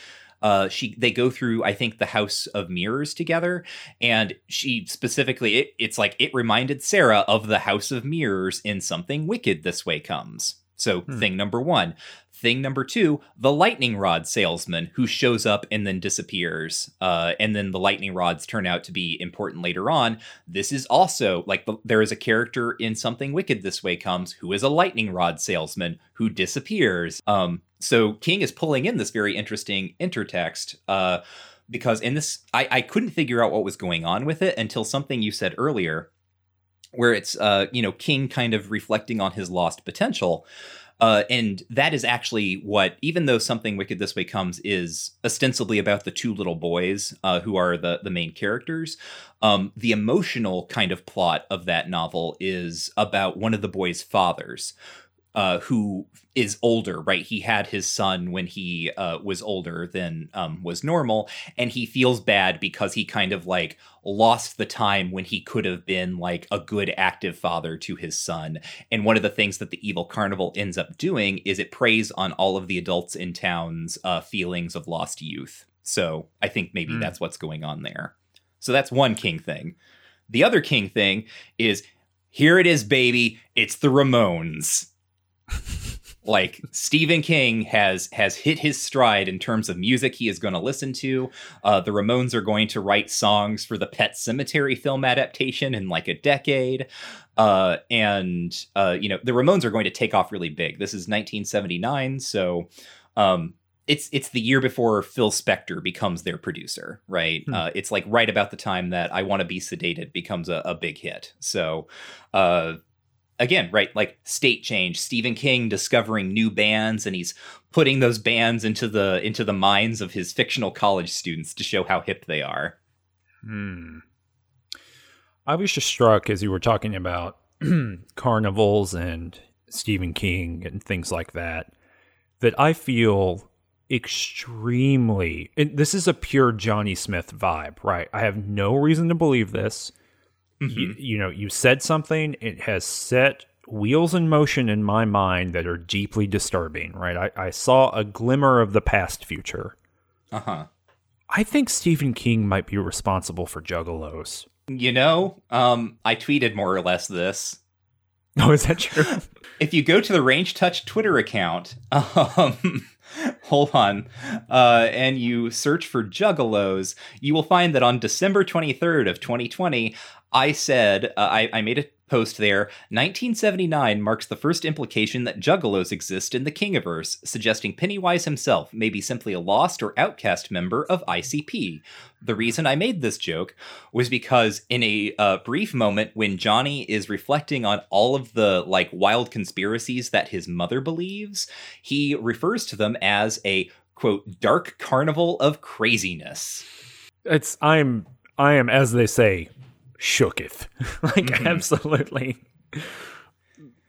uh, she they go through I think the House of Mirrors together, and she specifically it, it's like it reminded Sarah of the House of Mirrors in something wicked this way comes. So hmm. thing number one, Thing number two, the lightning rod salesman who shows up and then disappears. Uh, and then the lightning rods turn out to be important later on. This is also like the, there is a character in Something Wicked This Way Comes who is a lightning rod salesman who disappears. Um, so King is pulling in this very interesting intertext. Uh, because in this, I, I couldn't figure out what was going on with it until something you said earlier, where it's, uh, you know, King kind of reflecting on his lost potential. Uh, and that is actually what, even though something wicked this way comes is ostensibly about the two little boys uh, who are the the main characters. Um, the emotional kind of plot of that novel is about one of the boys' fathers, uh, who is older, right? He had his son when he uh, was older than um, was normal, and he feels bad because he kind of like lost the time when he could have been like a good active father to his son. And one of the things that the evil carnival ends up doing is it preys on all of the adults in town's uh, feelings of lost youth. So I think maybe mm. that's what's going on there. So that's one king thing. The other king thing is here it is, baby. It's the Ramones like Stephen King has has hit his stride in terms of music he is going to listen to. Uh, the Ramones are going to write songs for the Pet Sematary film adaptation in like a decade. Uh, and uh, you know the Ramones are going to take off really big. This is 1979, so um, it's it's the year before Phil Spector becomes their producer, right? Hmm. Uh, it's like right about the time that I Want to Be Sedated becomes a, a big hit. So uh, again, right, like state change, Stephen King discovering new bands and he's putting those bands into the into the minds of his fictional college students to show how hip they are. Hmm. I was just struck as you were talking about carnivals and Stephen King and things like that that I feel extremely this is a pure Johnny Smith vibe, right? I have no reason to believe this. Mm-hmm. You, you know, you said something, it has set wheels in motion in my mind that are deeply disturbing, right? I, I saw a glimmer of the past future. Uh huh. I think Stephen King might be responsible for Juggalos. You know, um, I tweeted more or less this. Oh, is that true? if you go to the Range Touch Twitter account, um, hold on, uh, and you search for Juggalos, you will find that on December 23rd of 2020, I said, uh, I, I made a post there 1979 marks the first implication that juggalos exist in the Kingiverse, suggesting Pennywise himself may be simply a lost or outcast member of ICP. The reason I made this joke was because in a uh, brief moment when Johnny is reflecting on all of the like wild conspiracies that his mother believes, he refers to them as a quote dark carnival of craziness. It's I'm I am as they say shooketh. like Mhm. absolutely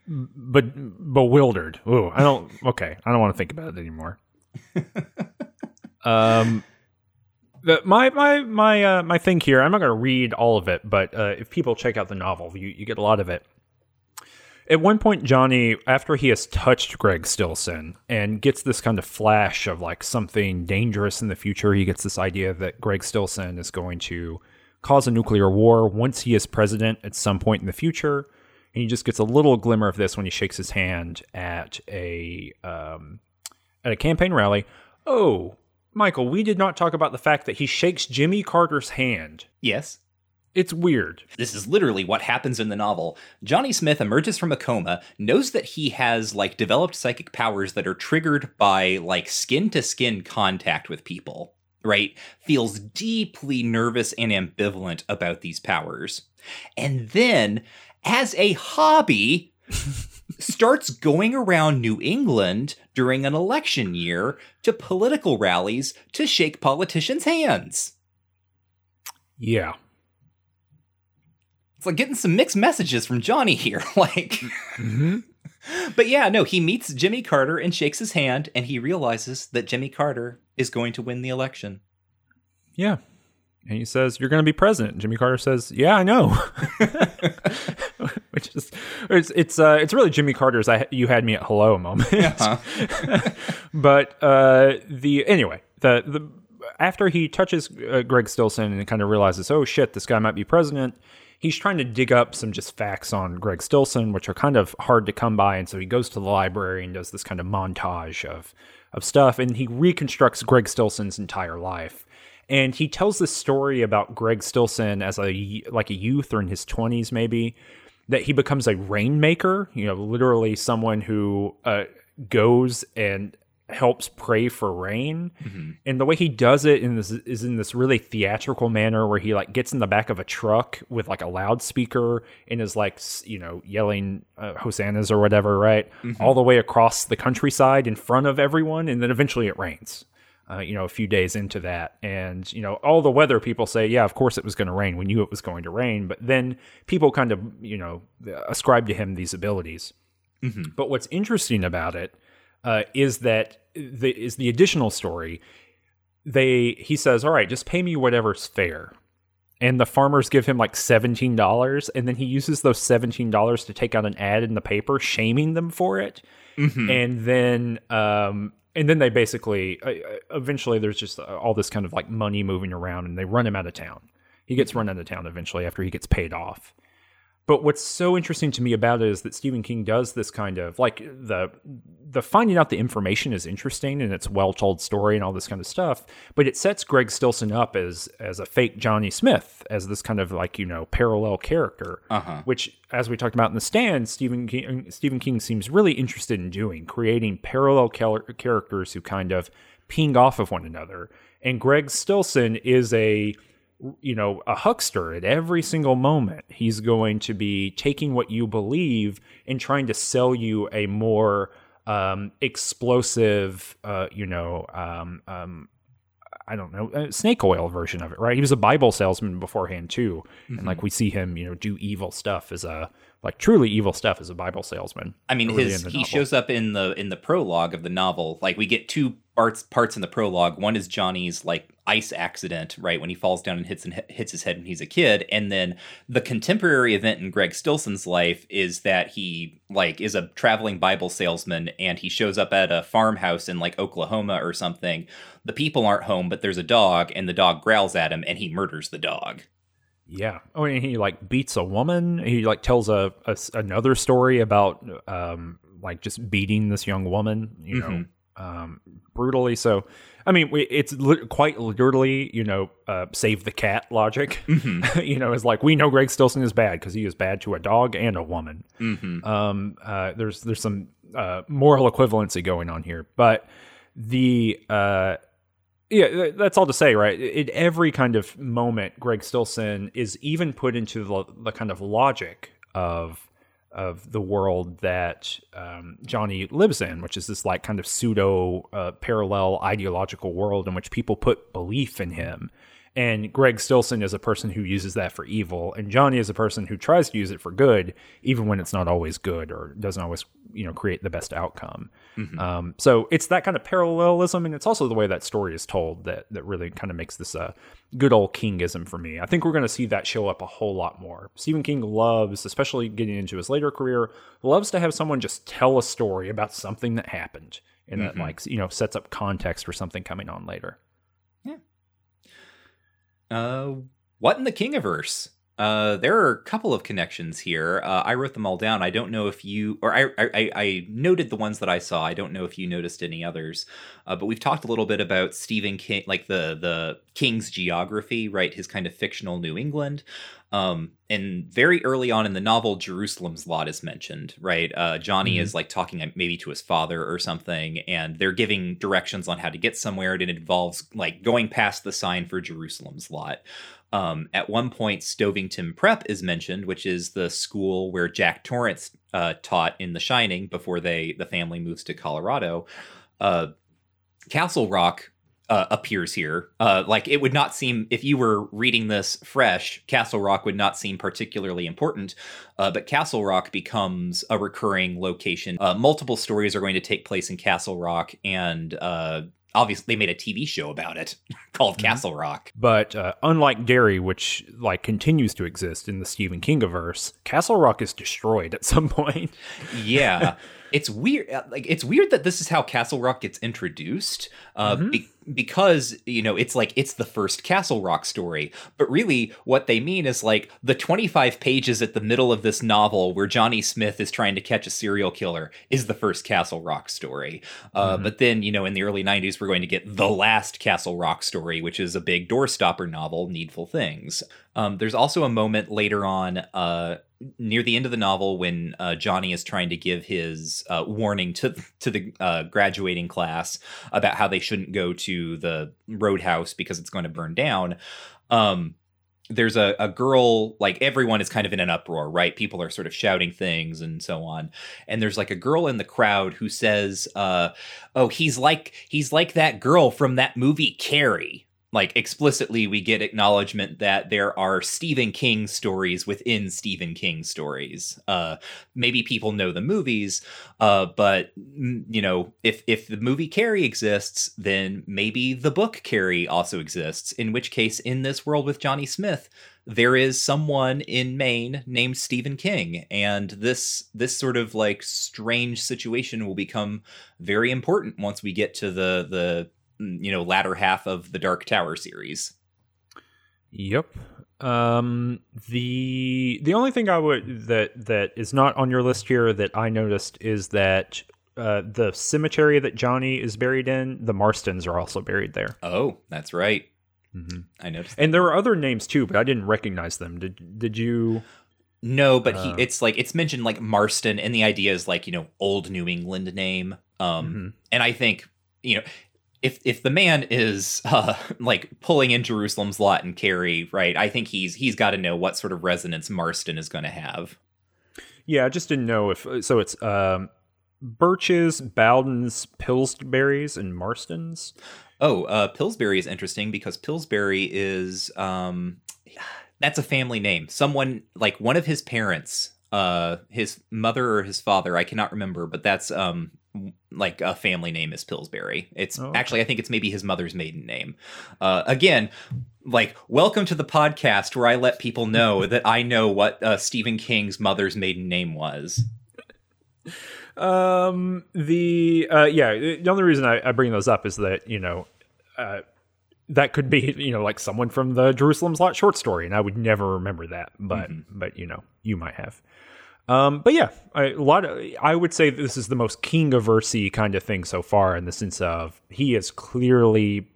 but bewildered. Oh, I don't okay. I don't want to think about it anymore. um my my my uh, my thing here. I'm not going to read all of it, but uh, if people check out the novel, you, you get a lot of it. At one point, Johnny, after he has touched Greg Stilson and gets this kind of flash of like something dangerous in the future, he gets this idea that Greg Stilson is going to cause a nuclear war once he is president at some point in the future. And he just gets a little glimmer of this when he shakes his hand at a um, at a campaign rally. Oh, Michael, we did not talk about the fact that he shakes Jimmy Carter's hand. Yes. It's weird. This is literally what happens in the novel. Johnny Smith emerges from a coma, knows that he has like developed psychic powers that are triggered by like skin to skin contact with people, right? Feels deeply nervous and ambivalent about these powers. And then, as a hobby, starts going around New England during an election year to political rallies to shake politicians' hands. Yeah. It's like getting some mixed messages from Johnny here. like, Mm-hmm. But yeah, no, he meets Jimmy Carter and shakes his hand, and he realizes that Jimmy Carter is going to win the election. Yeah. And he says, You're going to be president. And Jimmy Carter says, Yeah, I know. Which is, it's, it's, uh, it's really Jimmy Carter's I, You Had Me at Hello moment. but uh, the, anyway, the, the, after he touches uh, Greg Stilson and kind of realizes, oh shit, this guy might be president, he's trying to dig up some just facts on Greg Stilson, which are kind of hard to come by. And so he goes to the library and does this kind of montage of, of stuff, and he reconstructs Greg Stilson's entire life and he tells this story about Greg Stilson as a like a youth or in his 20s maybe that he becomes a rainmaker, you know, literally someone who uh, goes and helps pray for rain. And the way he does it in this is in this really theatrical manner where he like gets in the back of a truck with like a loudspeaker and is like, you know, yelling uh, hosannas or whatever, right? All the way across the countryside in front of everyone and then eventually it rains uh, you know, a few days into that. And, you know, all the weather people say, yeah, of course it was going to rain. We knew it was going to rain. But then people kind of, you know, ascribe to him these abilities. But what's interesting about it uh, is that the, is the additional story. They he says, all right, just pay me whatever's fair. And the farmers give him like seventeen dollars, and then he uses those seventeen dollars to take out an ad in the paper, shaming them for it and then um and then they basically uh, uh, eventually there's just uh, all this kind of like money moving around and they run him out of town he gets run out of town eventually after he gets paid off but what's so interesting to me about it is that Stephen King does this kind of like the the finding out the information is interesting and it's well told story and all this kind of stuff, but it sets Greg Stilson up as as a fake Johnny Smith as this kind of like you know parallel character, Uh-huh. which as we talked about in the stand, Stephen King Stephen King seems really interested in doing, creating parallel char- characters who kind of ping off of one another. And Greg Stilson is a you know, a huckster at every single moment. He's going to be taking what you believe and trying to sell you a more um, explosive, uh, you know, um, um, I don't know, uh, snake oil version of it, right? He was a Bible salesman beforehand too, and like we see him, you know, do evil stuff as a like truly evil stuff as a Bible salesman. I mean, his he novel. shows up in the in the prologue of the novel. Like we get two parts parts in the prologue. One is Johnny's like ice accident, right when he falls down and hits and hits his head when he's a kid, and then the contemporary event in Greg Stilson's life is that he like is a traveling Bible salesman and he shows up at a farmhouse in like Oklahoma or something. The people aren't home, but there's a dog, and the dog growls at him, and he murders the dog. Yeah. Oh, and he like beats a woman. He like tells a another story about um like just beating this young woman. You know, Mhm. um, brutally. So, I mean, we, it's li- quite literally, you know, uh, save the cat logic. Mm-hmm. you know, it's like we know Greg Stilson is bad because he is bad to a dog and a woman. Mm-hmm. Um, uh, there's there's some uh, moral equivalency going on here, but the uh, yeah, that's all to say, right? In every kind of moment, Greg Stilson is even put into the, the kind of logic of of the world that um, Johnny lives in, which is this like kind of pseudo uh, parallel ideological world in which people put belief in him. And Greg Stilson is a person who uses that for evil, and Johnny is a person who tries to use it for good, even when it's not always good or doesn't always, you know, create the best outcome. Mm-hmm. Um, so it's that kind of parallelism, and it's also the way that story is told that that really kind of makes this a good old Kingism for me. I think we're going to see that show up a whole lot more. Stephen King loves, especially getting into his later career, loves to have someone just tell a story about something that happened, and mm-hmm. that like you know sets up context for something coming on later. Uh, what in the Kingiverse? Uh, there are a couple of connections here. Uh, I wrote them all down. I don't know if you, or I, I, I noted the ones that I saw. I don't know if you noticed any others. Uh, but we've talked a little bit about Stephen King, like the the King's geography, right? His kind of fictional New England. Um, and very early on in the novel, Jerusalem's lot is mentioned, right? Uh, Johnny mm-hmm. is like talking uh, maybe to his father or something, and they're giving directions on how to get somewhere, and it involves like going past the sign for Jerusalem's lot. Um, at one point, Stovington Prep is mentioned, which is the school where Jack Torrance uh, taught in The Shining before they the family moves to Colorado. Uh, Castle Rock uh, appears here. Uh, like it would not seem if you were reading this fresh, Castle Rock would not seem particularly important, uh, but Castle Rock becomes a recurring location. Uh, multiple stories are going to take place in Castle Rock, and obviously they made a TV show about it called mm-hmm. Castle Rock. But uh, unlike Derry, which like continues to exist in the Stephen King verse, Castle Rock is destroyed at some point. yeah. It's weird. Uh, like it's weird that this is how Castle Rock gets introduced, uh, mm-hmm. be- because you know it's like it's the first Castle Rock story. But really, what they mean is like the 25 pages at the middle of this novel where Johnny Smith is trying to catch a serial killer is the first Castle Rock story. Uh, mm-hmm. But then you know in the early 90s we're going to get the last Castle Rock story, which is a big doorstopper novel, Needful Things. Um, there's also a moment later on uh, near the end of the novel when uh, Johnny is trying to give his uh, warning to to the uh, graduating class about how they shouldn't go to the roadhouse because it's going to burn down. Um, there's a, a girl like everyone is kind of in an uproar right? People are sort of shouting things and so on. And there's like a girl in the crowd who says uh, oh he's like he's like that girl from that movie carrie like explicitly we get acknowledgement that there are Stephen King stories within Stephen King stories. Uh, maybe people know the movies, uh, but mm, you know, if if the movie Carrie exists, then maybe the book Carrie also exists. In which case, in this world with Johnny Smith, there is someone in Maine named Stephen King, and this this sort of like strange situation will become very important once we get to the the you know latter half of the Dark Tower series. Yep. Um, the the only thing I would that that is not on your list here that I noticed is that uh, the cemetery that Johnny is buried in, the Marstons are also buried there. Oh, that's right. Mm-hmm. I noticed. And there are other names too, but I didn't recognize them. Did Did you? No, but uh, he it's like it's mentioned like Marston, and the idea is like you know old New England name. Um, mm-hmm. and I think you know if if the man is uh, like pulling in Jerusalem's lot and Carrie right? I think he's he's got to know what sort of resonance Marston is going to have. Yeah, I just didn't know if so. It's um, Birches, Bowdens, Pillsbury's, and Marstons. Oh, uh, Pillsbury is interesting because Pillsbury is um, that's a family name. Someone like one of his parents, uh, his mother or his father, I cannot remember, but that's um, like a family name is Pillsbury. It's oh, okay. actually I think it's maybe his mother's maiden name. Uh, again, like welcome to the podcast where I let people know that I know what uh, Stephen King's mother's maiden name was. Um, the uh, yeah, the only reason I, I bring those up is that you know, uh, that could be you know like someone from the Jerusalem's Lot short story, and I would never remember that, but mm-hmm. but you know you might have. Um, but yeah, a lot of I would say this is the most King of Versy kind of thing so far in the sense of he is clearly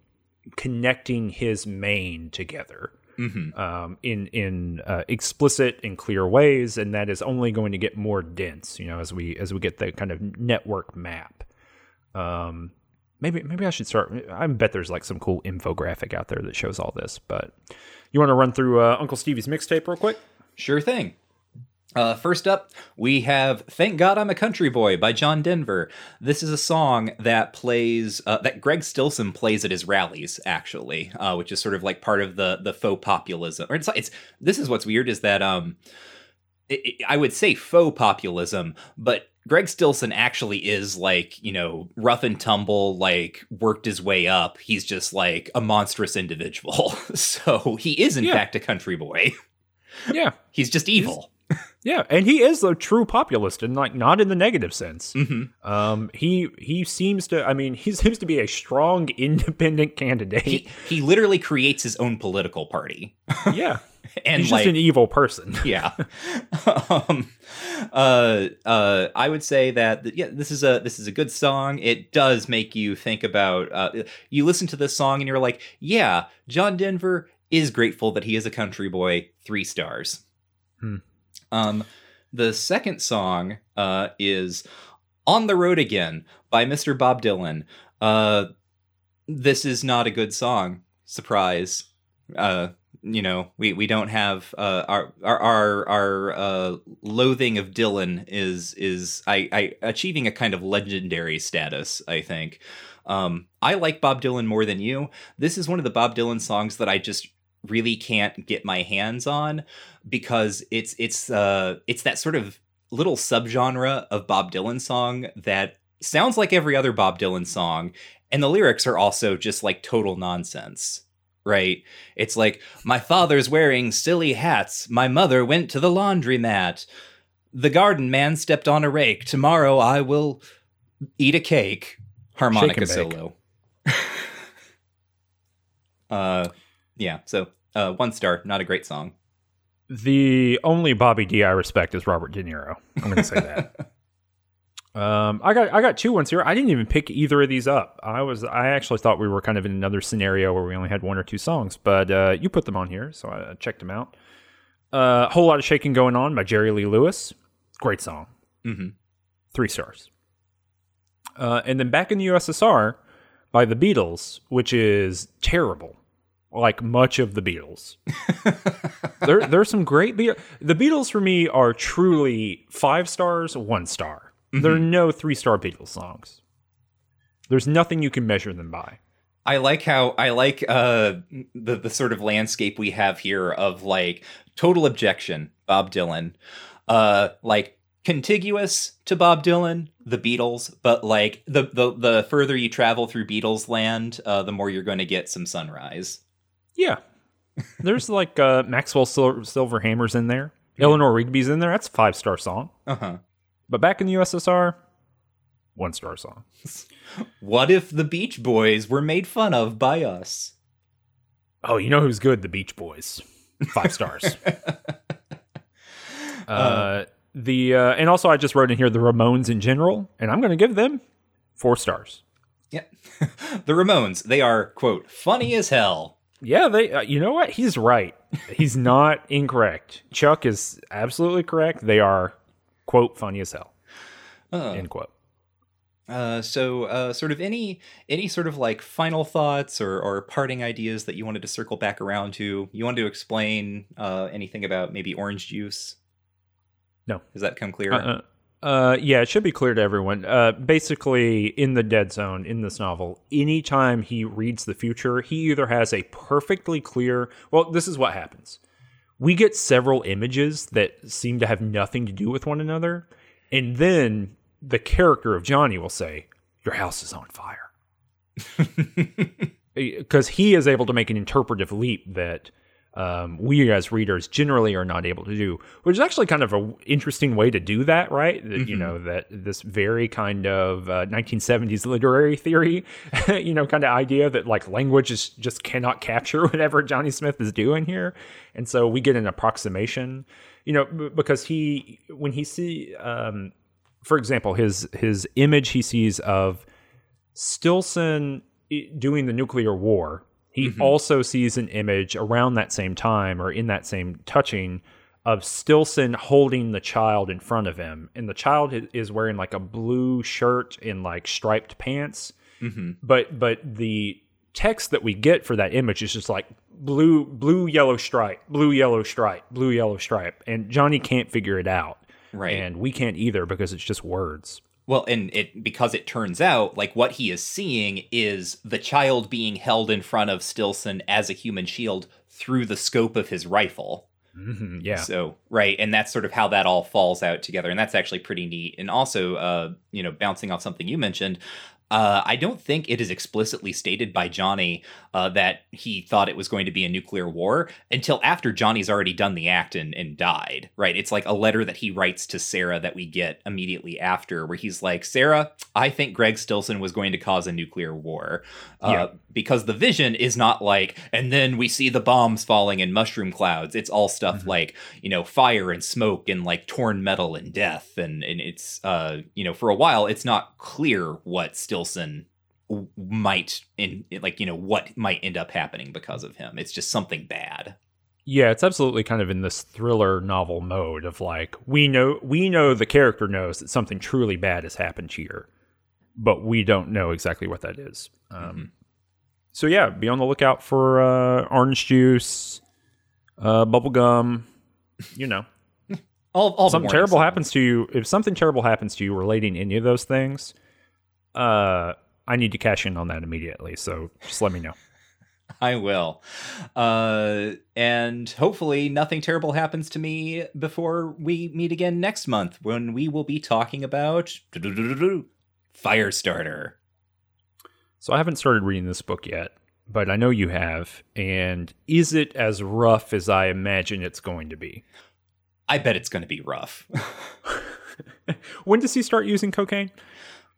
connecting his Maine together Mm-hmm. um, in in uh, explicit and clear ways, and that is only going to get more dense. You know, as we as we get the kind of network map. Um, maybe maybe I should start. I bet there's like some cool infographic out there that shows all this. But you want to run through uh, Uncle Stevie's mixtape real quick? Sure thing. Uh, first up, we have "Thank God I'm a Country Boy" by John Denver. This is a song that plays uh, that Greg Stillson plays at his rallies, actually, uh, which is sort of like part of the the faux populism. Or it's it's this is what's weird is that um, it, it- I would say faux populism, but Greg Stillson actually is like you know rough and tumble, like worked his way up. He's just like a monstrous individual. so he is in Yeah. fact a country boy. Yeah, He's just evil. Yeah, and he is a true populist, and like not in the negative sense. hmm Um, he he seems to. I mean, he seems to be a strong, independent candidate. he he literally creates his own political party yeah, and he's like just an evil person. yeah um uh uh i would say that th- yeah this is a this is a good song it does make you think about uh you listen to this song and you're like yeah john denver is grateful that he is a country boy three stars Hmm. Um the second song uh is on the road again by mr bob dylan. Uh this is not a good song. Surprise. Uh you know we we don't have uh our our our, uh loathing of dylan is is i i achieving a kind of legendary status i think. Um i like bob dylan more than you. This is one of the bob dylan songs that i just really can't get my hands on because it's it's uh it's that sort of little subgenre of bob dylan song that sounds like every other bob dylan song and the lyrics are also just like total nonsense right? It's like my father's wearing silly hats. My mother went to the laundromat. The garden man stepped on a rake. Tomorrow i will eat a cake. Harmonica Shake and bake. solo. Uh yeah so uh one star not a great song The only Bobby D I respect is Robert De Niro. I'm going to say that. um, I got I got two ones here. I didn't even pick either of these up. I was I actually thought we were kind of in another scenario where we only had one or two songs, but uh, you put them on here, so I checked them out. A uh, whole lot of shaking going on by Jerry Lee Lewis. Great song. hmm three stars. Uh, and then back in the USSR by the Beatles, which is terrible, like much of the Beatles. there, there's some great Be- the Beatles for me are truly five stars, one star. There are no three star Beatles songs. There's nothing you can measure them by. I like how I like uh the the sort of landscape we have here of like total objection, Bob Dylan. Uh like contiguous to Bob Dylan, the Beatles, but like the the the further you travel through Beatles land, uh the more you're going to get some sunrise. Yeah, there's like uh, Maxwell Sil- Silver Hammer's in there. Eleanor Rigby's in there. That's a five star song. Uh-huh. But back in the USSR, one star song. What if the Beach Boys were made fun of by us? Oh, you know who's good? The Beach Boys. Five stars. uh, the uh, and also I just wrote in here the Ramones in general, and I'm going to give them four stars. Yeah. the Ramones, they are quote funny as hell. Yeah, they. Uh, you know what? He's right. He's not incorrect. Chuck is absolutely correct. They are quote funny as hell. Uh, End quote. Uh, so, uh, sort of any any sort of like final thoughts or or parting ideas that you wanted to circle back around to. You wanted to explain uh, anything about maybe orange juice? No. Does that come clear? Uh, uh, yeah, it should be clear to everyone. Uh, basically, in the Dead Zone in this novel, anytime he reads the future, he either has a perfectly clear. Well, this is what happens. We get several images that seem to have nothing to do with one another, and then the character of Johnny will say, "Your house is on fire," because he is able to make an interpretive leap that um, we as readers generally are not able to do, which is actually kind of an interesting way to do that, right? That, Mm-hmm. You know, that this very kind of uh, 1970s literary theory, you know, kind of idea that like language is just cannot capture whatever Johnny Smith is doing here. And so we get an approximation, you know, b- because he, when he see, um, for example, his his image he sees of Stillson doing the nuclear war. He mm-hmm. also sees an image around that same time or in that same touching of Stillson holding the child in front of him. And the child is wearing like a blue shirt and like striped pants. Mm-hmm. But but the text that we get for that image is just like blue blue yellow stripe, blue yellow stripe, blue yellow stripe. And Johnny can't figure it out. Right. And we can't either because it's just words. Well, and it because it turns out like what he is seeing is the child being held in front of Stillson as a human shield through the scope of his rifle. hmm yeah. So right, and that's sort of how that all falls out together, and that's actually pretty neat. And also, uh, you know, bouncing off something you mentioned, uh, I don't think it is explicitly stated by Johnny uh, that he thought it was going to be a nuclear war until after Johnny's already done the act and, and died. Right? It's like a letter that he writes to Sarah that we get immediately after, where he's like, "Sarah, I think Greg Stillson was going to cause a nuclear war." Uh, Yeah. because the vision is not like, and then we see the bombs falling in mushroom clouds. It's all stuff like, you know, fire and smoke and like torn metal and death. And, and it's, uh, you know, for a while, it's not clear what Stillson w- might, in like, you know, what might end up happening because of him. It's just something bad. Yeah, it's absolutely kind of in this thriller novel mode of like we know we know the character knows that something truly bad has happened here, but we don't know exactly what that is. Um, So yeah, be on the lookout for uh, orange juice, uh, bubble gum. You know, All, all something terrible happens to you. If something terrible happens to you relating any of those things, uh, I need to cash in on that immediately. So just let me know. I will. Uh, and hopefully nothing terrible happens to me before we meet again next month when we will be talking about Firestarter. So I haven't started reading this book yet, but I know you have. And is it as rough as I imagine it's going to be? I bet it's going to be rough. when does he start using cocaine?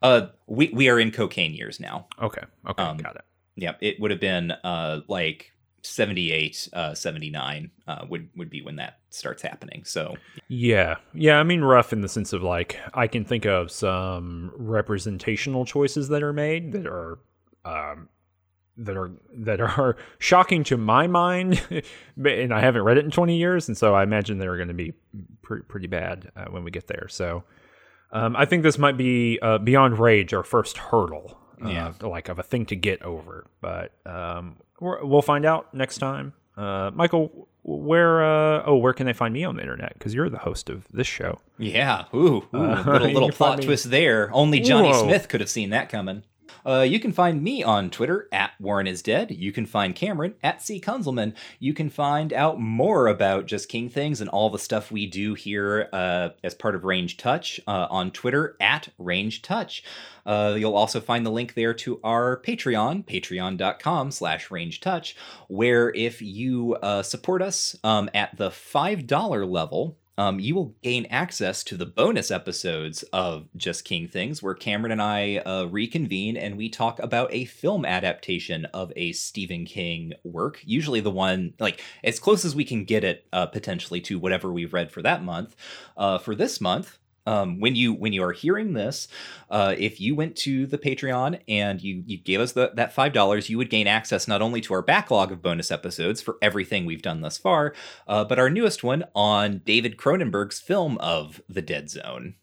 Uh, we we are in cocaine years now. Okay, okay, Um, got it. Yeah, it would have been uh like 78 uh 79 uh would would be when that starts happening. So, Yeah, yeah. I mean, rough in the sense of like I can think of some representational choices that are made that are, um, that are that are shocking to my mind, and I haven't read it in twenty years, and so I imagine they're going to be pretty pretty bad uh, when we get there. So, um, I think this might be uh, beyond rage our first hurdle, uh, Yeah. like of a thing to get over. But um, we're, we'll find out next time. Uh, Michael, where? Uh, oh, where can they find me on the internet? Because you're the host of this show. yeah, ooh, ooh Uh, little little plot me- twist there. Only Johnny Whoa. Smith could have seen that coming. Uh, you can find me on Twitter at Warren is Dead. You can find Cameron at C. Kunzelman. You can find out more about Just King Things and all the stuff we do here uh, as part of Ranged Touch uh, on Twitter at Ranged Touch. Uh, you'll also find the link there to our Patreon, patreon.com slash ranged touch, where if you uh, support us um, at the $5 level, um, you will gain access to the bonus episodes of Just King Things, where Cameron and I uh, reconvene and we talk about a film adaptation of a Stephen King work. Usually, the one like as close as we can get it uh, potentially to whatever we've read for that month. Uh, for this month, um, when you when you are hearing this, uh, if you went to the Patreon and you you gave us the, that five dollars, you would gain access not only to our backlog of bonus episodes for everything we've done thus far, uh, but our newest one on David Cronenberg's film of The Dead Zone.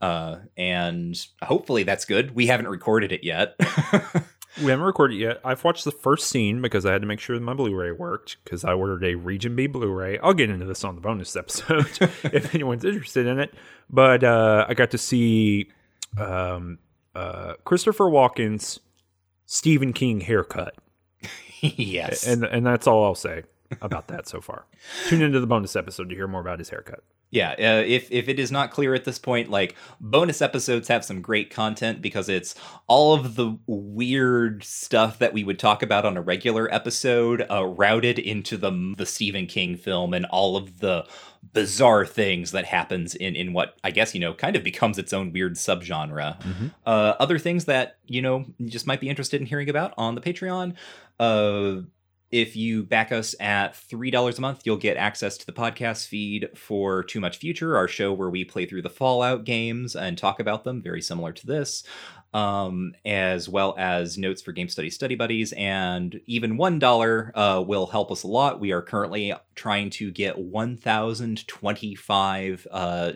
Uh, and hopefully that's good. We haven't recorded it yet. We haven't recorded yet. I've watched the first scene because I had to make sure my Blu-ray worked because I ordered a Region B Blu-ray. I'll get into this on the bonus episode if anyone's interested in it. But uh, I got to see um, uh, Christopher Walken's Stephen King haircut, yes. and and that's all I'll say about that so far. Tune into the bonus episode to hear more about his haircut. Yeah, uh, if if it is not clear at this point, like bonus episodes have some great content because it's all of the weird stuff that we would talk about on a regular episode uh, routed into the the Stephen King film and all of the bizarre things that happens in in what I guess you know kind of becomes its own weird subgenre. Mm-hmm. Uh, other things that you know you just might be interested in hearing about on the Patreon. Uh, if you back us at $3 a month, you'll get access to the podcast feed for Too Much Future, our show where we play through the Fallout games and talk about them, very similar to this, um, as well as notes for Game Study Study Buddies. And even $1 uh, will help us a lot. We are currently trying to get 1,025 uh,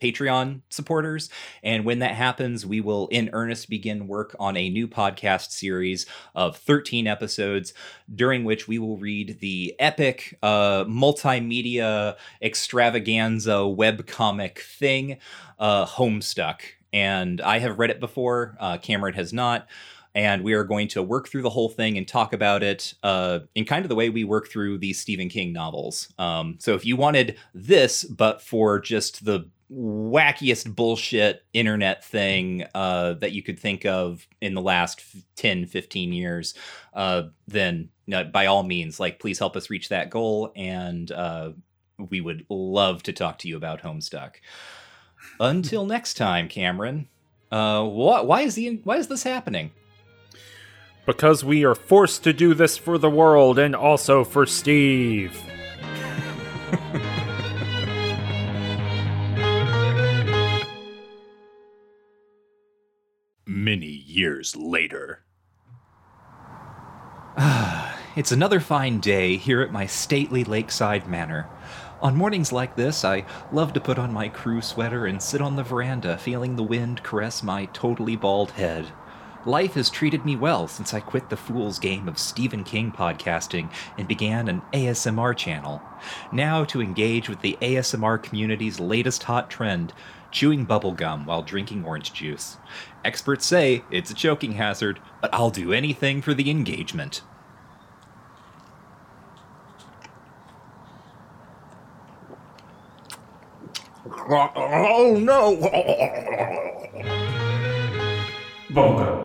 Patreon supporters. And when that happens, we will in earnest begin work on a new podcast series of 13 episodes, during which we will read the epic uh, multimedia extravaganza webcomic thing, uh, Homestuck. And I have read it before, uh, Cameron has not and we are going to work through the whole thing and talk about it uh, in kind of the way we work through these Stephen King novels. Um, so if you wanted this, but for just the wackiest bullshit internet thing uh, that you could think of in the last 10 15 years uh, then you know, by all means like please help us reach that goal and uh, we would love to talk to you about homestuck. Until next time cameron uh, what, why is the why is this happening? Because we are forced to do this for the world and also for steve years later. it's another fine day here at my stately lakeside manor. On mornings like this, I love to put on my crew sweater and sit on the veranda, feeling the wind caress my totally bald head. Life has treated me well since I quit the fool's game of Stephen King podcasting and began an ASMR channel. Now, to engage with the ASMR community's latest hot trend, chewing bubblegum while drinking orange juice. Experts say it's a choking hazard, but I'll do anything for the engagement. Oh no! Bubblegum.